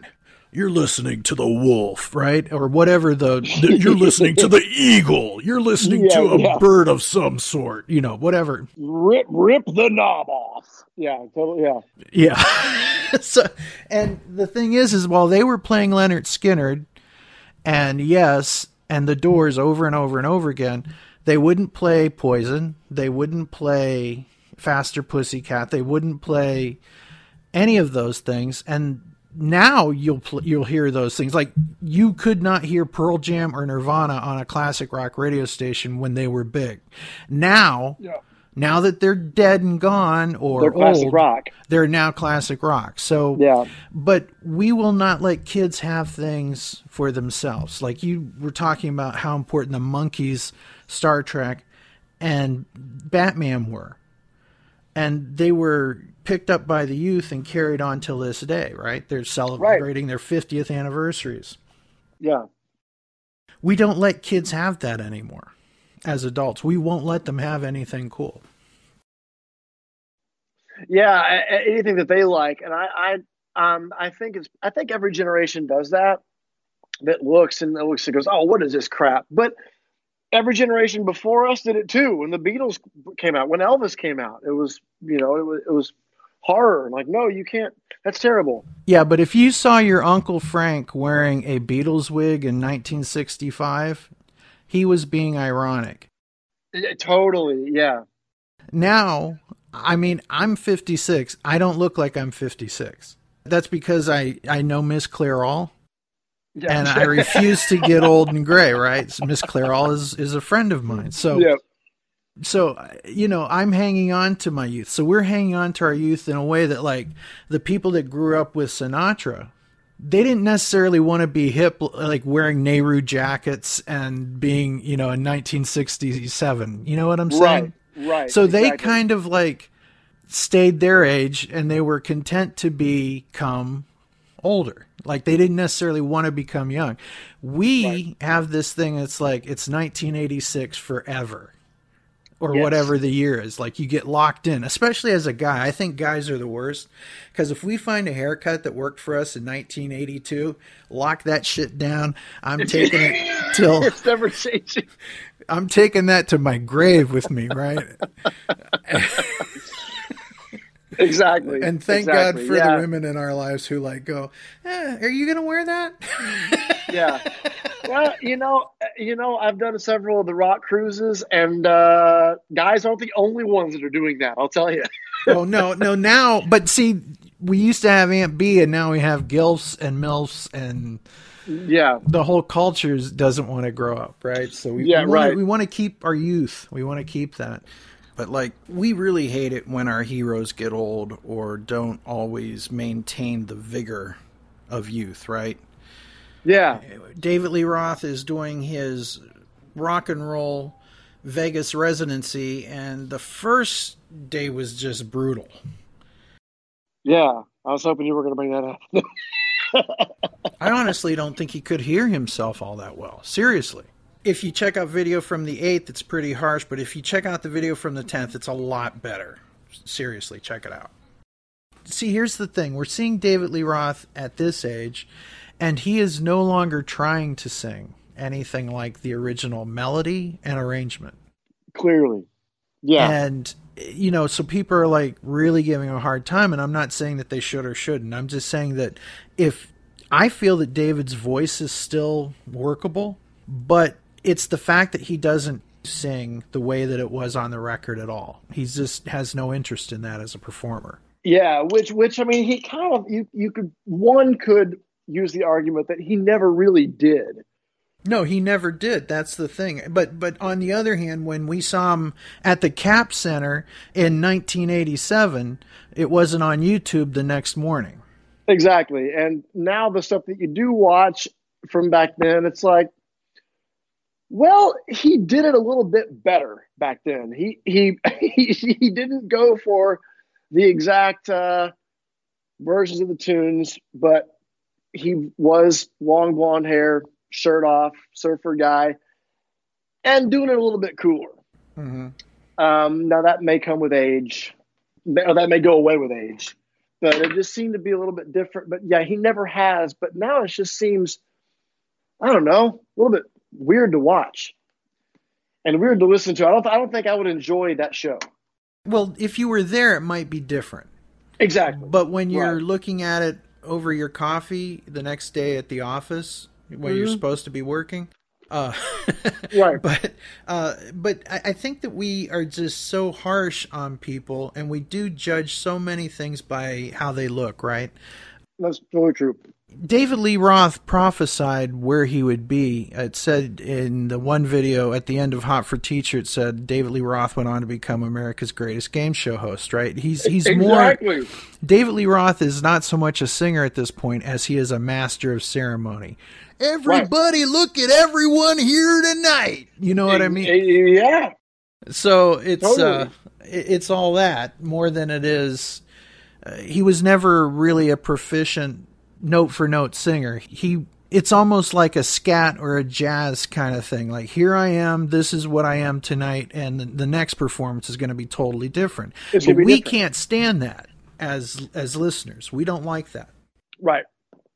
A: you're listening to the wolf, right? Or whatever the, the- you're listening to the eagle. You're listening
B: Yeah,
A: to a
B: yeah.
A: bird of some sort, you know, whatever.
B: Rip, rip the knob off. Yeah. Totally. Yeah.
A: Yeah. so and the thing is is while they were playing Lynyrd Skynyrd and yes, and the doors over and over and over again, they wouldn't play Poison, they wouldn't play Faster Pussycat, they wouldn't play any of those things and now you'll pl- you'll hear those things like you could not hear Pearl Jam or Nirvana on a classic rock radio station when they were big. Now,
B: Yeah.
A: now that they're dead and gone or
B: They're classic
A: old,
B: rock.
A: they're now classic rock. So
B: Yeah.
A: but we will not let kids have things for themselves. Like you were talking about how important the Monkees, Star Trek, and Batman were. And they were picked up by the youth and carried on till this day, right? They're celebrating their 50th anniversaries.
B: Yeah.
A: We don't let kids have that anymore as adults. We won't let them have anything cool.
B: Yeah, anything that they like, and I, I, um, I think it's, I think every generation does that. That looks and looks and goes, oh, what is this crap? But every generation before us did it too. When the Beatles came out, when Elvis came out, it was, you know, it was, it was horror. Like, no, you can't. That's terrible.
A: Yeah, but if you saw your Uncle Frank wearing a Beatles wig in 1965, he was being ironic.
B: Yeah, totally. Yeah.
A: Now, I mean, I'm 56. I don't look like I'm 56. That's because I, I know Miss Clairol
B: Yeah.
A: and I refuse to get old and gray, right? So Miss Clairol is, is a friend of mine. So,
B: yeah.
A: So uh, you know i'm hanging on to my youth so we're hanging on to our youth in a way that like the people that grew up with sinatra they didn't necessarily want to be hip like wearing nehru jackets and being you know in 1967 you know what i'm saying
B: Right. Right.
A: so they
B: exactly.
A: kind of like stayed their age and they were content to become older. Like they didn't necessarily want to become young. We have this thing that's like it's 1986 forever. Or
B: Yes.
A: whatever the year is. Like you get locked in, especially as a guy. I think guys are the worst because if we find a haircut that worked for us in 1982, lock that shit down. I'm taking it till
B: It's never changing.
A: I'm taking that to my grave with me, right?
B: Exactly.
A: And thank
B: exactly.
A: God for
B: yeah.
A: the women in our lives who like go, eh, "Are you gonna wear that?"
B: yeah. Well, you know, you know, I've done several of the rock cruises, and uh, guys aren't the only ones that are doing that. I'll tell you.
A: oh no, no. Now, but see, we used to have Aunt Bee, and now we have gilfs and milfs, and
B: yeah,
A: the whole culture doesn't want to grow up, right? So we,
B: Yeah,
A: we wanna,
B: right.
A: We want to keep our youth. We want to keep that. But like, we really hate it when our heroes get old or don't always maintain the vigor of youth, right?
B: Yeah,
A: David Lee Roth is doing his rock and roll Vegas residency, and the first day was just brutal.
B: yeah. I was hoping you were going to bring that up.
A: I honestly don't think he could hear himself all that well. Seriously. If you check out video from the 8th, it's pretty harsh, but if you check out the video from the 10th, it's a lot better. Seriously, check it out. See, here's the thing we're seeing David Lee Roth at this age, and he is no longer trying to sing anything like the original melody and arrangement.
B: Clearly, yeah,
A: And you know, so people are like really giving him a hard time, and I'm not saying that they should or shouldn't. I'm just saying that if I feel that David's voice is still workable, but it's the fact that he doesn't sing the way that it was on the record at all. He just has no interest in that as a performer.
B: yeah. Which, which I mean, he kind of you you could one could use the argument that he never really did.
A: No, he never did. That's the thing. But but on the other hand, when we saw him at the Cap Center in 1987, it wasn't on YouTube the next morning.
B: Exactly. And now the stuff that you do watch from back then, it's like, well, he did it a little bit better back then. He he he, he didn't go for the exact uh, versions of the tunes, but he was long blonde hair, shirt off, surfer guy, and doing it a little bit cooler.
A: Mm-hmm.
B: Um, now that may come with age, or that may go away with age, but it just seemed to be a little bit different. But yeah, he never has. But now it just seems, I don't know, a little bit weird to watch and weird to listen to. I don't, I don't think I would enjoy that show.
A: Well, if you were there, it might be different.
B: Exactly.
A: But when you're
B: Right.
A: looking at it over your coffee the next day at the office, when you're
B: Mhm.
A: supposed to be working, uh,
B: Right.
A: But uh, but I, I think that we are just so harsh on people, and we do judge so many things by how they look, right?
B: That's totally true.
A: David Lee Roth prophesied where he would be. It said in the one video at the end of Hot for Teacher, it said David Lee Roth went on to become America's greatest game show host. Right? He's he's
B: exactly.
A: more. David Lee Roth is not so much a singer at this point as he is a master of ceremony. Everybody, look at everyone here tonight. You know what I mean?
B: Yeah.
A: So it's
B: Totally.
A: uh, it's all that more than it is. Uh, he was never really a proficient note for note singer. He it's almost like a scat or a jazz kind of thing. Like here I am, this is what I am tonight, and the, the next performance is going to be totally different. But
B: be
A: we
B: different.
A: can't stand that as as listeners. We don't like that.
B: Right.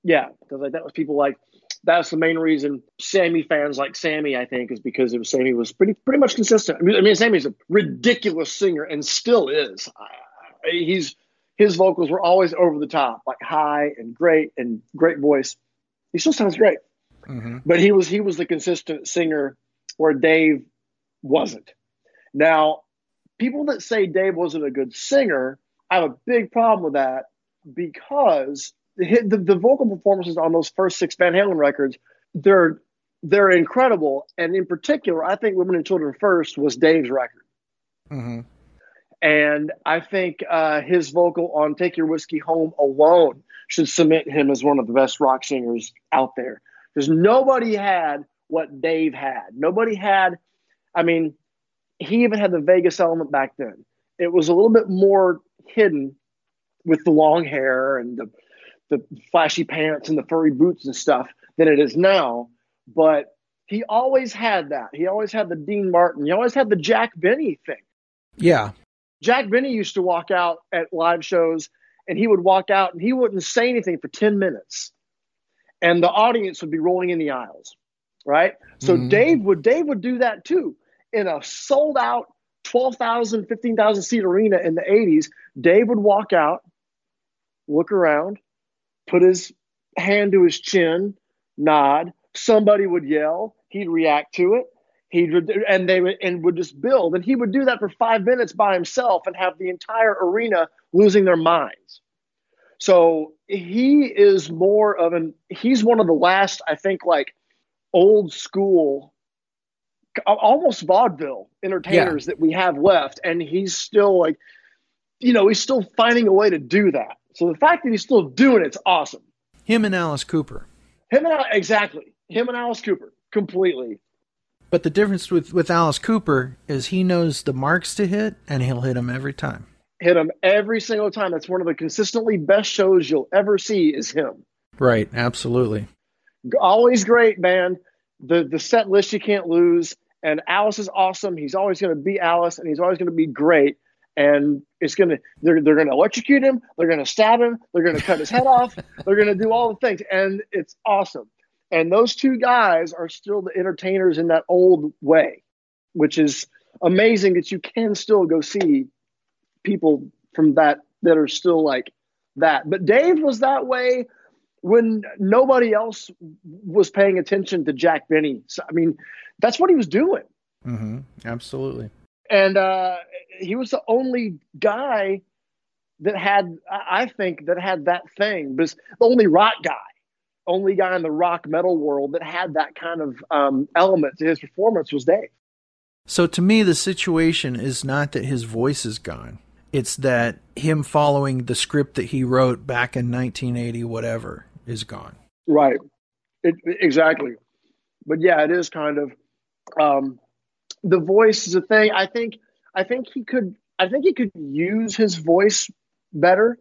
B: Yeah. Because like that was people like that's the main reason Sammy fans like Sammy, I think, is because it was Sammy was pretty pretty much consistent. I mean, I mean Sammy's a ridiculous singer and still is. He's his vocals were always over the top, like high and great and great voice. He still sounds great, but he was he was the consistent singer where Dave wasn't. Now, people that say Dave wasn't a good singer, I have a big problem with that because the, the, the vocal performances on those first six Van Halen records, they're they're incredible. And in particular, I think Women and Children First was Dave's record.
A: Mm-hmm.
B: And I think uh, his vocal on Take Your Whiskey Home alone should cement him as one of the best rock singers out there. Because nobody had what Dave had. Nobody had, I mean, he even had the Vegas element back then. It was a little bit more hidden with the long hair and the, the flashy pants and the furry boots and stuff than it is now. But he always had that. He always had the Dean Martin. He always had the Jack Benny thing.
A: Yeah.
B: Jack Benny used to walk out at live shows and he would walk out and he wouldn't say anything for 10 minutes. And the audience would be rolling in the aisles. Right. So
A: Mhm.
B: Dave would Dave would do that too. In a sold out 12,000, 15,000 seat arena in the 80s, Dave would walk out, look around, put his hand to his chin, nod. Somebody would yell. He'd react to it. He'd and they would and would just build, and he would do that for five minutes by himself and have the entire arena losing their minds. So he is more of an he's one of the last, I think, like old school, almost vaudeville entertainers that we have left, and he's still like, you know, he's still finding a way to do that. So the fact that he's still doing it's awesome.
A: Him and Alice Cooper.
B: Him and exactly him and Alice Cooper completely.
A: But the difference with, with Alice Cooper is he knows the marks to hit and he'll hit them every time.
B: Hit him every single time. That's one of the consistently best shows you'll ever see is him.
A: Right, absolutely.
B: Always great, man. The the set list you can't lose. And Alice is awesome. He's always going to be Alice, and he's always going to be great. And it's gonna they're they're gonna electrocute him. They're gonna stab him. They're gonna cut his head off. They're gonna do all the things, and it's awesome. And those two guys are still the entertainers in that old way, which is amazing that you can still go see people from that that are still like that. But Dave was that way when nobody else was paying attention to Jack Benny. So, I mean, that's what he was doing.
A: Mm-hmm. Absolutely.
B: And uh, he was the only guy that had, I I think, that had that thing. But the only rock guy, only guy in the rock metal world that had that kind of um, element to his performance was Dave.
A: So to me, the situation is not that his voice is gone. It's that him following the script that he wrote back in 1980, whatever, is gone.
B: Right. It, exactly. But yeah, it is kind of um, the voice is a thing. I think I think he could I think he could use his voice better.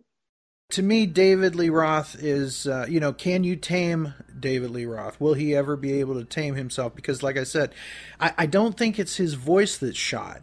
A: To me, David Lee Roth is, uh, you know, can you tame David Lee Roth? Will he ever be able to tame himself? Because, like I said, I, I don't think it's his voice that's shot.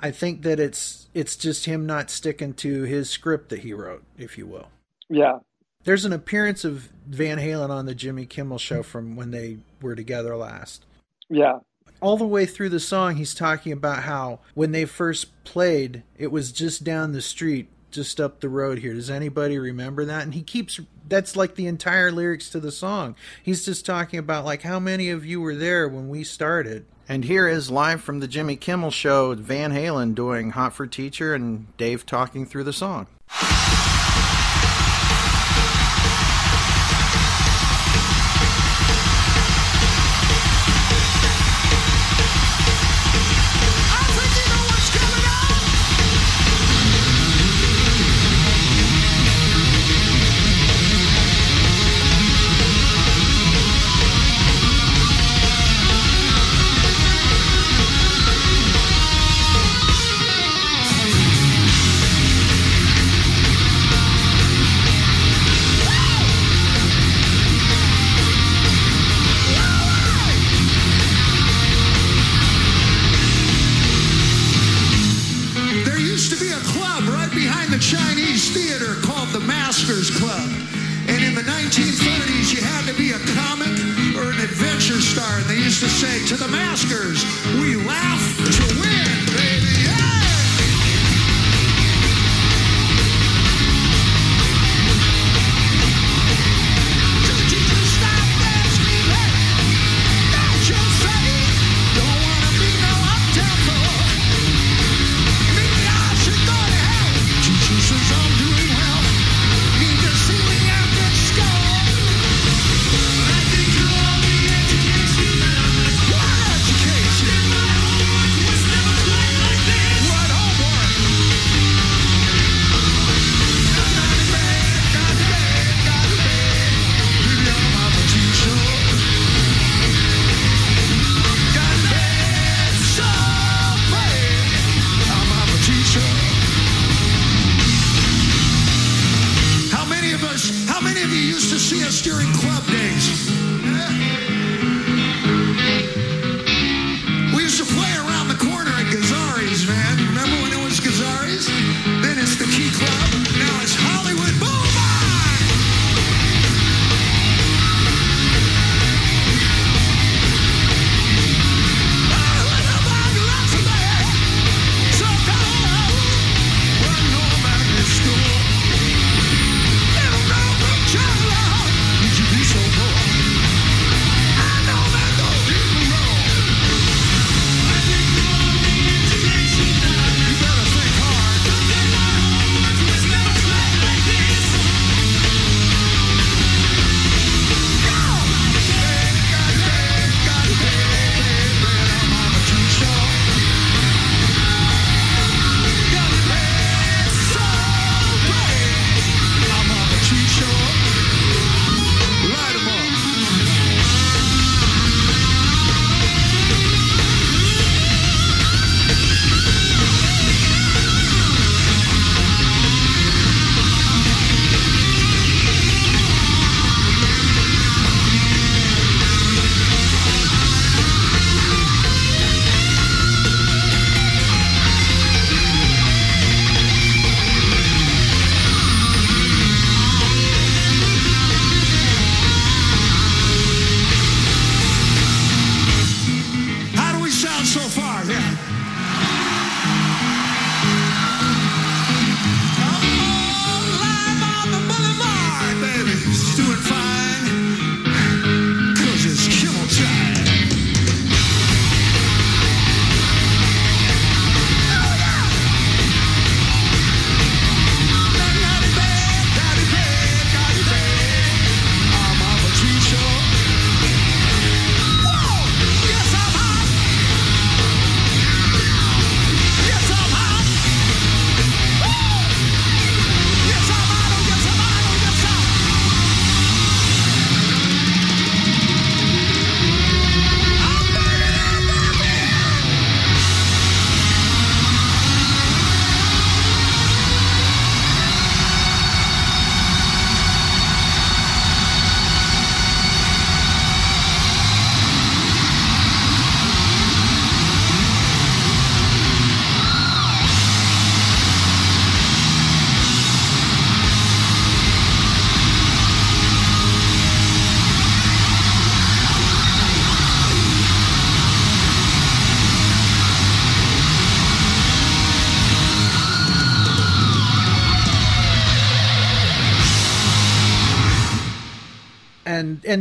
A: I think that it's it's just him not sticking to his script that he wrote, if you will.
B: Yeah.
A: There's an appearance of Van Halen on the Jimmy Kimmel show from when they were together last.
B: Yeah.
A: All the way through the song, he's talking about how when they first played, it was just down the street, just up the road here. Does anybody remember that? And he keeps that's like the entire lyrics to the song. He's just talking about like how many of you were there when we started. And here is live from the Jimmy Kimmel show, Van Halen doing Hot for Teacher and Dave talking through the song.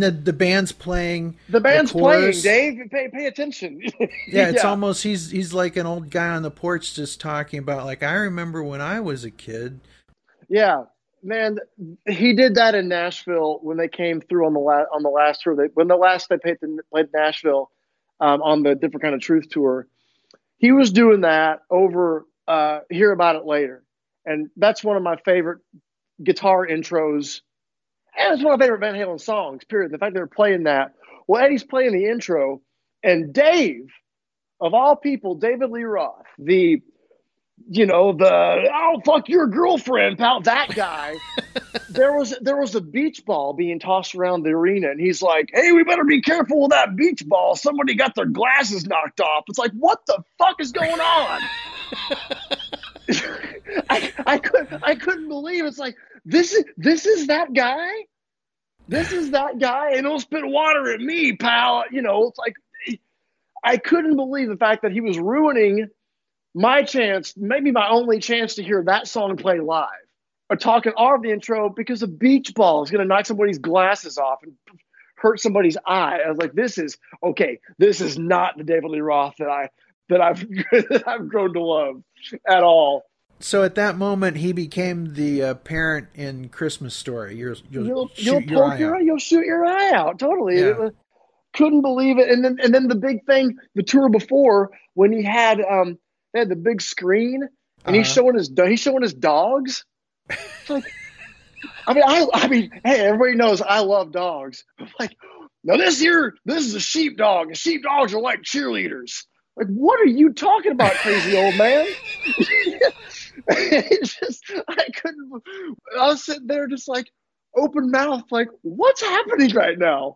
A: And the the band's playing.
B: The band's playing. Dave. Pay, pay attention.
A: Yeah, it's almost he's he's like an old guy on the porch just talking about like I remember when I was a kid.
B: Yeah, man, he did that in Nashville when they came through on the last on the last tour. They, when the last they played, the, played Nashville um, on the different kind of truth tour, he was doing that over. Uh, hear about it later, and that's one of my favorite guitar intros, and it's one of my favorite Van Halen songs. Period. The fact they're playing that. Well, Eddie's playing the intro, and Dave, of all people, David Lee Roth, the you know the oh fuck your girlfriend pal that guy there was there was a beach ball being tossed around the arena and he's like hey we better be careful with that beach ball somebody got their glasses knocked off it's like what the fuck is going on I, I could I couldn't believe it's like this is this is that guy this is that guy and he'll spit water at me pal you know it's like I couldn't believe the fact that he was ruining my chance, maybe my only chance to hear that song play live. Or talking off the intro because a beach ball is going to knock somebody's glasses off and hurt somebody's eye. I was like, this is okay. This is not the David Lee Roth that I that I've that I've grown to love at all.
A: So at that moment, he became the uh, parent in Christmas Story. You're, you'll,
B: You'll
A: shoot
B: you'll
A: your
B: poke
A: eye
B: your eye, you'll shoot your eye out. Totally.
A: Yeah.
B: Was- couldn't believe it. And then and then the big thing, the tour before when he had um they had the big screen and he's
A: Uh-huh.
B: showing his he's showing his dogs. It's like I mean I I mean hey everybody knows I love dogs. I'm like now this here this is a sheepdog and sheepdogs are like cheerleaders. Like what are you talking about, crazy old man? it's just I couldn't. I was sitting there just like open mouth, like what's happening right now?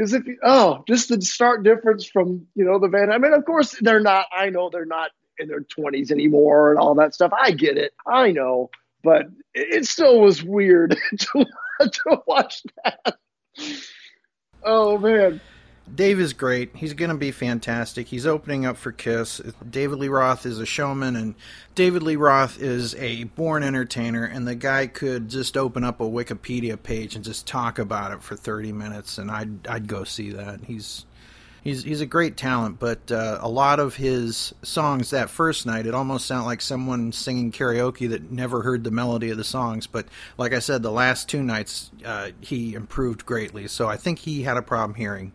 B: As if oh, just the stark difference from you know the Van. I mean, of course they're not. I know they're not in their twenties anymore and all that stuff. I get it. I know, but it it still was weird to, to watch that. Oh man.
A: Dave is great. He's going to be fantastic. He's opening up for Kiss. David Lee Roth is a showman, and David Lee Roth is a born entertainer. And the guy could just open up a Wikipedia page and just talk about it for thirty minutes, and I'd I'd go see that. He's he's he's a great talent, but uh, a lot of his songs that first night, it almost sounded like someone singing karaoke that never heard the melody of the songs. But like I said, the last two nights uh, he improved greatly. So I think he had a problem hearing.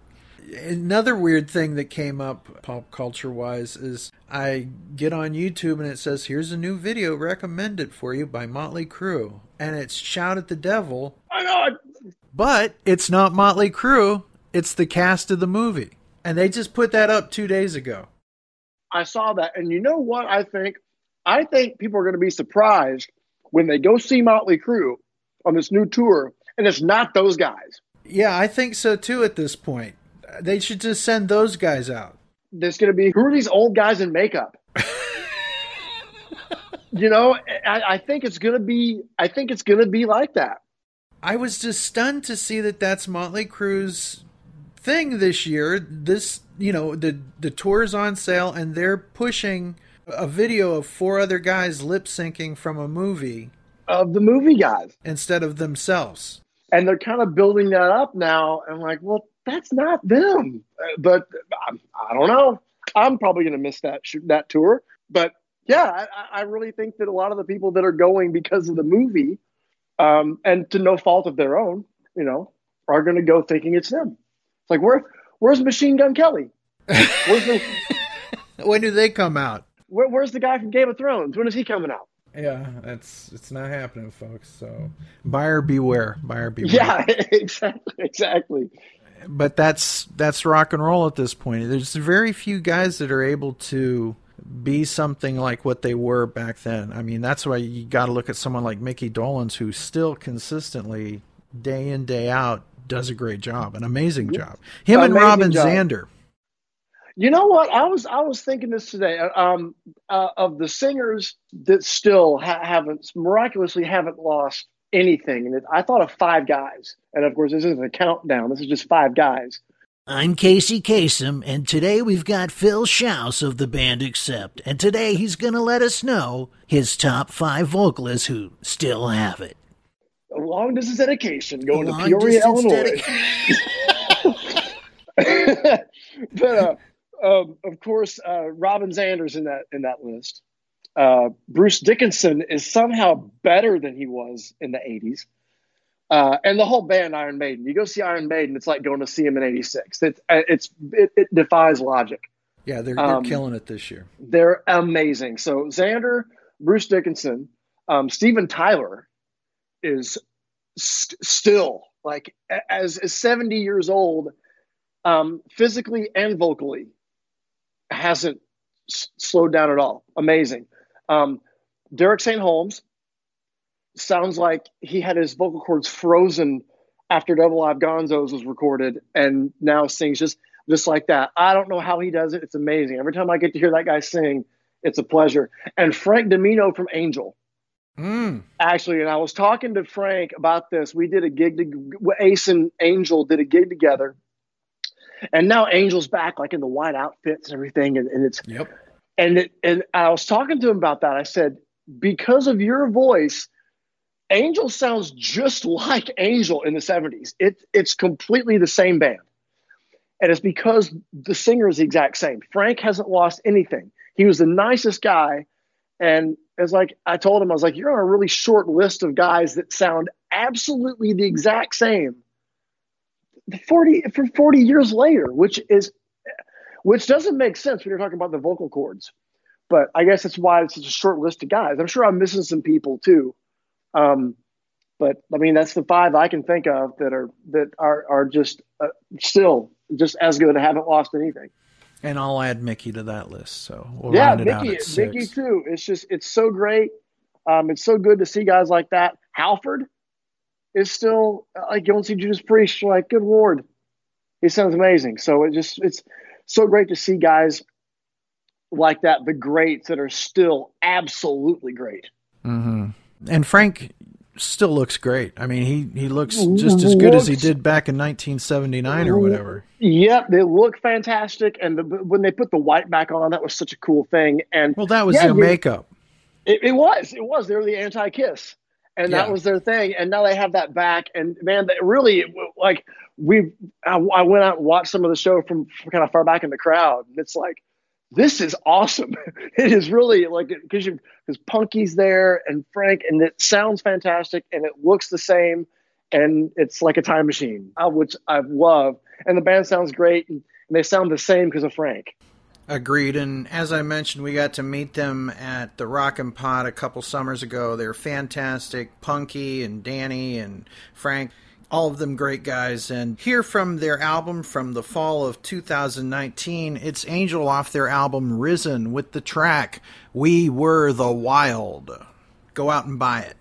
A: Another weird thing that came up pop culture wise is I get on YouTube and it says, Here's a new video recommended for you by Motley Crue. And it's Shout at the Devil,
B: oh know. I-
A: but it's not Motley Crue, it's the cast of the movie. And they just put that up two days ago.
B: I saw that, and you know what? I think I think people are going to be surprised when they go see Motley Crue on this new tour, and it's not those guys.
A: Yeah, I think so too at this point. They should just send those guys out.
B: There's going to be who are these old guys in makeup? you know, I, I think it's going to be. I think it's going to be like that.
A: I was just stunned to see that that's Motley Crue's thing this year. This, you know, the the tour's on sale and they're pushing a video of four other guys lip syncing from a movie
B: Of the movie guys,
A: instead of themselves.
B: and they're kind of building that up now. And like, well, that's not them. But um, I don't know. I'm probably going to miss that sh- that tour. But yeah, I, I- I really think that a lot of the people that are going because of the movie, um, and to no fault of their own, you know, are going to go thinking it's them. It's like where where's Machine Gun Kelly? Where's the
A: When do they come out?
B: where, where's the guy from Game of Thrones? When is he coming out?
A: Yeah, that's it's not happening, folks. So buyer beware, buyer beware.
B: Yeah, exactly, exactly.
A: But that's that's rock and roll at this point. There's very few guys that are able to be something like what they were back then. I mean, that's why you got to look at someone like Mickey Dolenz, who still consistently, day in day out, does a great job, an amazing job. Him and Robin
B: job.
A: Zander.
B: You know what? I was I was thinking this today. Um, uh, of the singers that still ha- haven't miraculously haven't lost anything, and it, I thought of five guys. And of course, this isn't a countdown. This is just five guys.
K: I'm Casey Kasem, and today we've got Phil Shouse of the band Accept, and today he's gonna let us know his top five vocalists who still have it.
B: A long distance dedication going to Peoria, Illinois. but uh, um, of course, uh, Robin Zander's in that in that list. Uh, Bruce Dickinson is somehow better than he was in the '80s, uh, and the whole band Iron Maiden. You go see Iron Maiden, it's like going to see him in '86. It's it's it, it defies logic.
A: Yeah, they're, they're
B: Um,
A: killing it this year.
B: They're amazing. So Zander, Bruce Dickinson, um, Steven Tyler is st- still like as, as 70 years old, um, physically and vocally, hasn't s- slowed down at all. Amazing. Um, Derek St. Holmes sounds like he had his vocal cords frozen after Double Live Gonzos was recorded and now sings just just like that. I don't know how he does it. It's amazing. Every time I get to hear that guy sing, it's a pleasure. And Frank DiMino from Angel.
A: Mm.
B: Actually, and I was talking to Frank about this. We did a gig, to, Ace and Angel did a gig together. And now Angel's back, like in the white outfits and everything, and, and it's
A: Yep.
B: And and I was talking to him about that. I said, because of your voice, Angel sounds just like Angel in the '70s. It it's completely the same band, and it's because the singer is the exact same. Frank hasn't lost anything. He was the nicest guy, and it's like I told him, I was like, you're on a really short list of guys that sound absolutely the exact same. Forty for forty years later, which is which doesn't make sense when you're talking about the vocal cords. But I guess that's why it's such a short list of guys. I'm sure I'm missing some people too. Um, but I mean, that's the five I can think of that are that are are just uh, still just as good. I haven't lost anything.
A: And I'll add Mickey to that list. So we'll
B: yeah,
A: round it out
B: Mickey. Mickey too. It's just it's so great. Um, it's so good to see guys like that. Halford is still like you don't see Judas Priest. You're like, good lord, he sounds amazing. So it just it's so great to see guys like that, the greats that are still absolutely great.
A: hmm And Frank still looks great. I mean, he, he looks just as good as he did back in 1979 or whatever.
B: Yep, they look fantastic, and the, when they put the white back on, that was such a cool thing. And
A: Well, that was
B: yeah,
A: their makeup.
B: It, it was. It was. They were the anti-kiss, and that was their thing. And now they have that back. And man, that really like we. I, I went out and watched some of the show from, from kind of far back in the crowd, and it's like this is awesome. it is really like because you because Punky's there and Frank, and it sounds fantastic, and it looks the same, and it's like a time machine, uh, which I love. And the band sounds great, and, and they sound the same because of Frank.
A: Agreed. And as I mentioned, we got to meet them at the Rock and Pod a couple summers ago. They're fantastic. Punky and Danny and Frank, all of them great guys. And here from their album from the fall of 2019. It's Angel off their album Risen with the track We Were the Wild. Go out and buy it.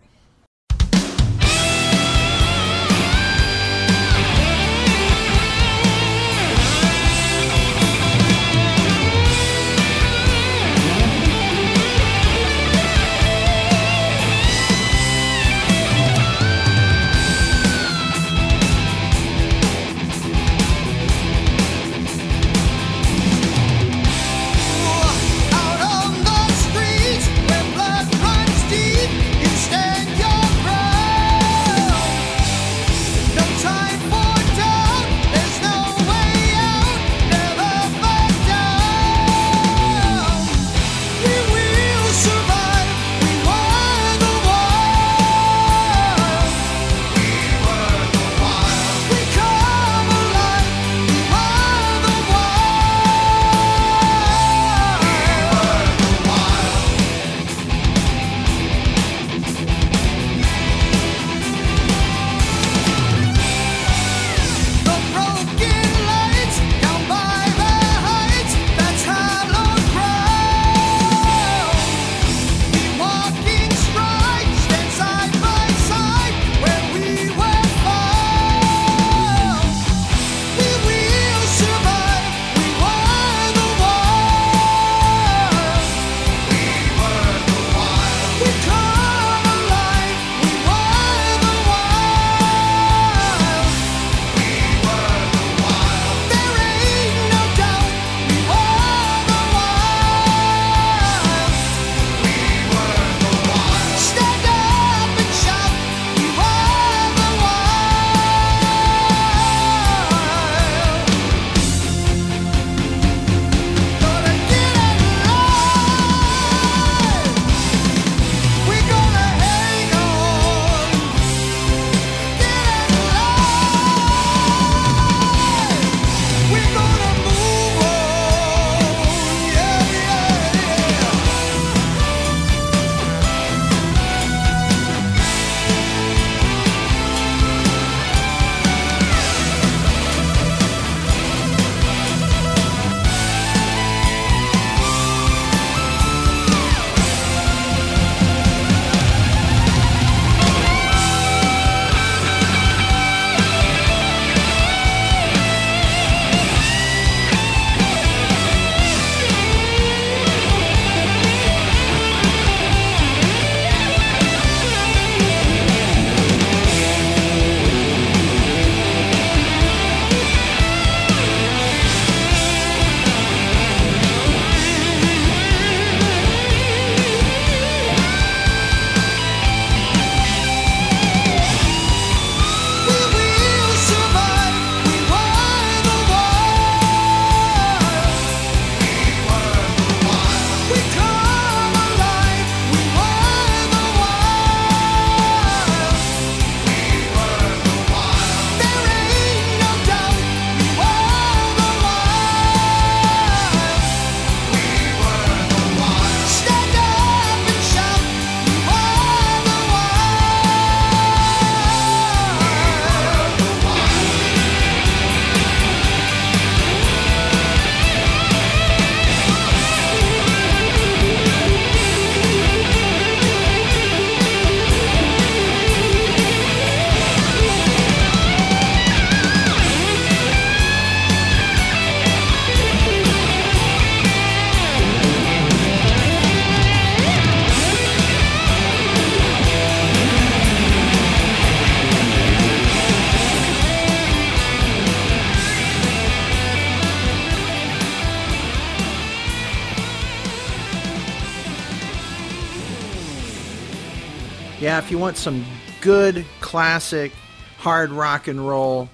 A: If you want some good classic hard rock and roll,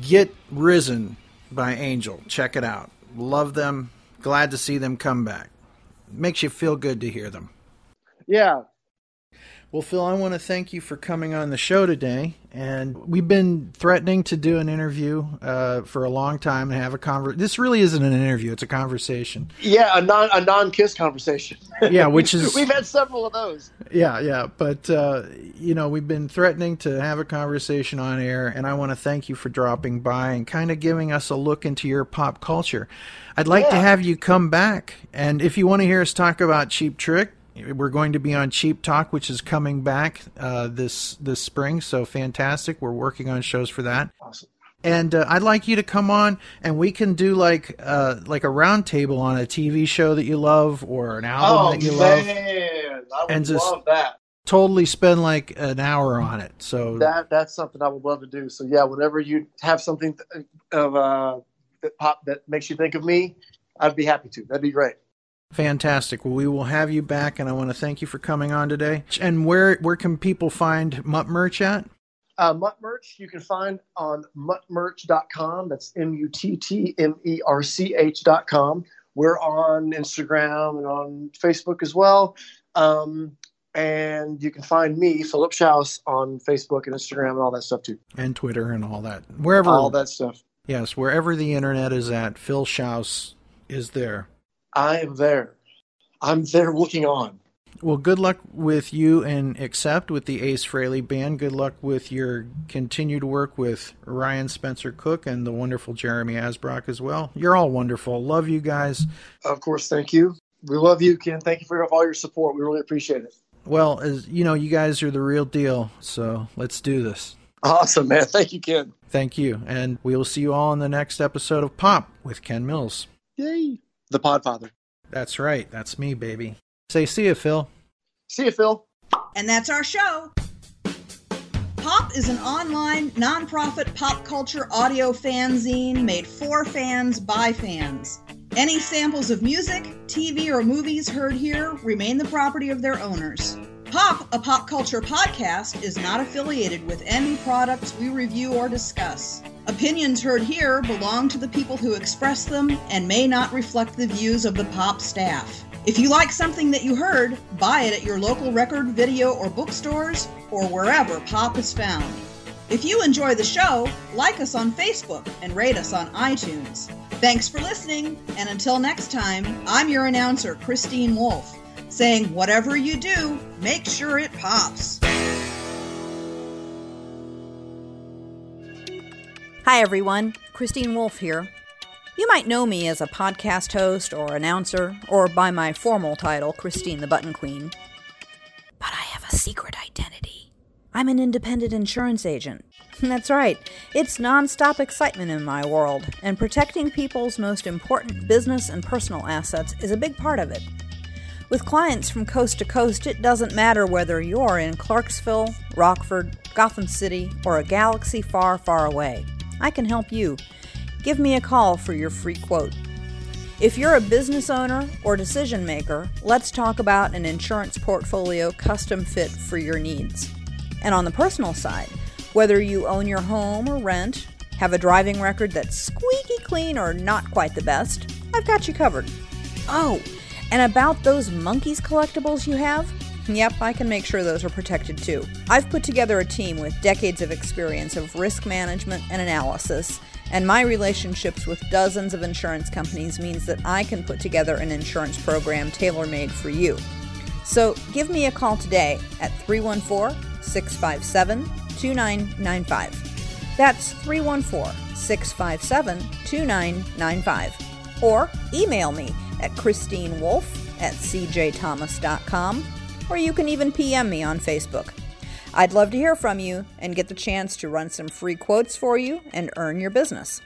A: get Risen by Angel. Check it out. Love them. Glad to see them come back. Makes you feel good to hear them.
B: Yeah.
A: Well, Phil, I want to thank you for coming on the show today. And we've been threatening to do an interview uh, for a long time and have a conversation. This really isn't an interview; it's a conversation.
E: Yeah, a non a non kiss conversation.
A: Yeah, which is
E: we've had several of those.
A: Yeah, yeah. But, uh, you know, we've been threatening to have a conversation on air, and I want to thank you for dropping by and kind of giving us a look into your pop culture. I'd like to have you come back. And if you want to hear us talk about Cheap Trick, we're going to be on Cheap Talk, which is coming back uh, this this spring. So fantastic! We're working on shows for that.
E: Awesome.
A: And uh, I'd like you to come on, and we can do like uh, like a roundtable on a TV show that you love or an album
E: Oh
A: that you love.
E: man, I would
A: And just-
E: love that.
A: Totally spend like an hour on it. So
E: That that's something I would love to do. So yeah, whenever you have something of uh, that pop that makes you think of me, I'd be happy to. That'd be great.
A: Fantastic. Well, we will have you back, and I want to thank you for coming on today. And where where can people find Mutt merch at?
E: Uh, Mutt merch you can find on muttmerch.com. That's M U T T M E R C H.com. We're on Instagram and on Facebook as well. Um, and you can find me, Philip Shouse, on Facebook and Instagram and all that stuff too.
A: And Twitter and all that. Wherever
E: All that stuff.
A: Yes, wherever the internet is at, Phil Shouse is there.
E: I am there. I'm there looking on.
A: Well, good luck with you and Accept with the Ace Frehley band. Good luck with your continued work with Ryan Spencer Cook and the wonderful Jeremy Asbrock as well. You're all wonderful. Love you guys.
E: Of course, thank you. We love you, Ken. Thank you for all your support. We really appreciate it.
A: Well, as you know, you guys are the real deal. So let's do this.
E: Awesome, man. Thank you, Ken.
A: Thank you. And we will see you all in the next episode of Pop with Ken Mills.
E: Yay. The Podfather.
A: That's right. That's me, baby. Say see you, Phil.
E: See you, Phil.
L: And that's our show. Pop is an online, nonprofit pop culture audio fanzine made for fans by fans. Any samples of music, TV, or movies heard here remain the property of their owners. Pop, a pop culture podcast, is not affiliated with any products we review or discuss. Opinions heard here belong to the people who express them and may not reflect the views of the Pop staff. If you like something that you heard, buy it at your local record, video, or bookstores, or wherever pop is found. If you enjoy the show, like us on Facebook and rate us on iTunes. Thanks for listening, and until next time, I'm your announcer, Christine Wolf, saying whatever you do, make sure it pops.
M: Hi, everyone. Christine Wolf here. You might know me as a podcast host or announcer, or by my formal title, Christine the Button Queen. But I have a secret identity. I'm an independent insurance agent. That's right, it's nonstop excitement in my world, and protecting people's most important business and personal assets is a big part of it. With clients from coast to coast, it doesn't matter whether you're in Clarksville, Rockford, Gotham City, or a galaxy far, far away. I can help you. Give me a call for your free quote. If you're a business owner or decision maker, let's talk about an insurance portfolio custom fit for your needs. And on the personal side, whether you own your home or rent, have a driving record that's squeaky clean or not quite the best, I've got you covered. Oh, and about those Monkees collectibles you have? Yep, I can make sure those are protected too. I've put together a team with decades of experience of risk management and analysis, and my relationships with dozens of insurance companies means that I can put together an insurance program tailor made for you. So give me a call today at 314 657 2995. That's 314 657 2995. Or email me at christinewolf at cjthomas.com, or you can even PM me on Facebook. I'd love to hear from you and get the chance to run some free quotes for you and earn your business.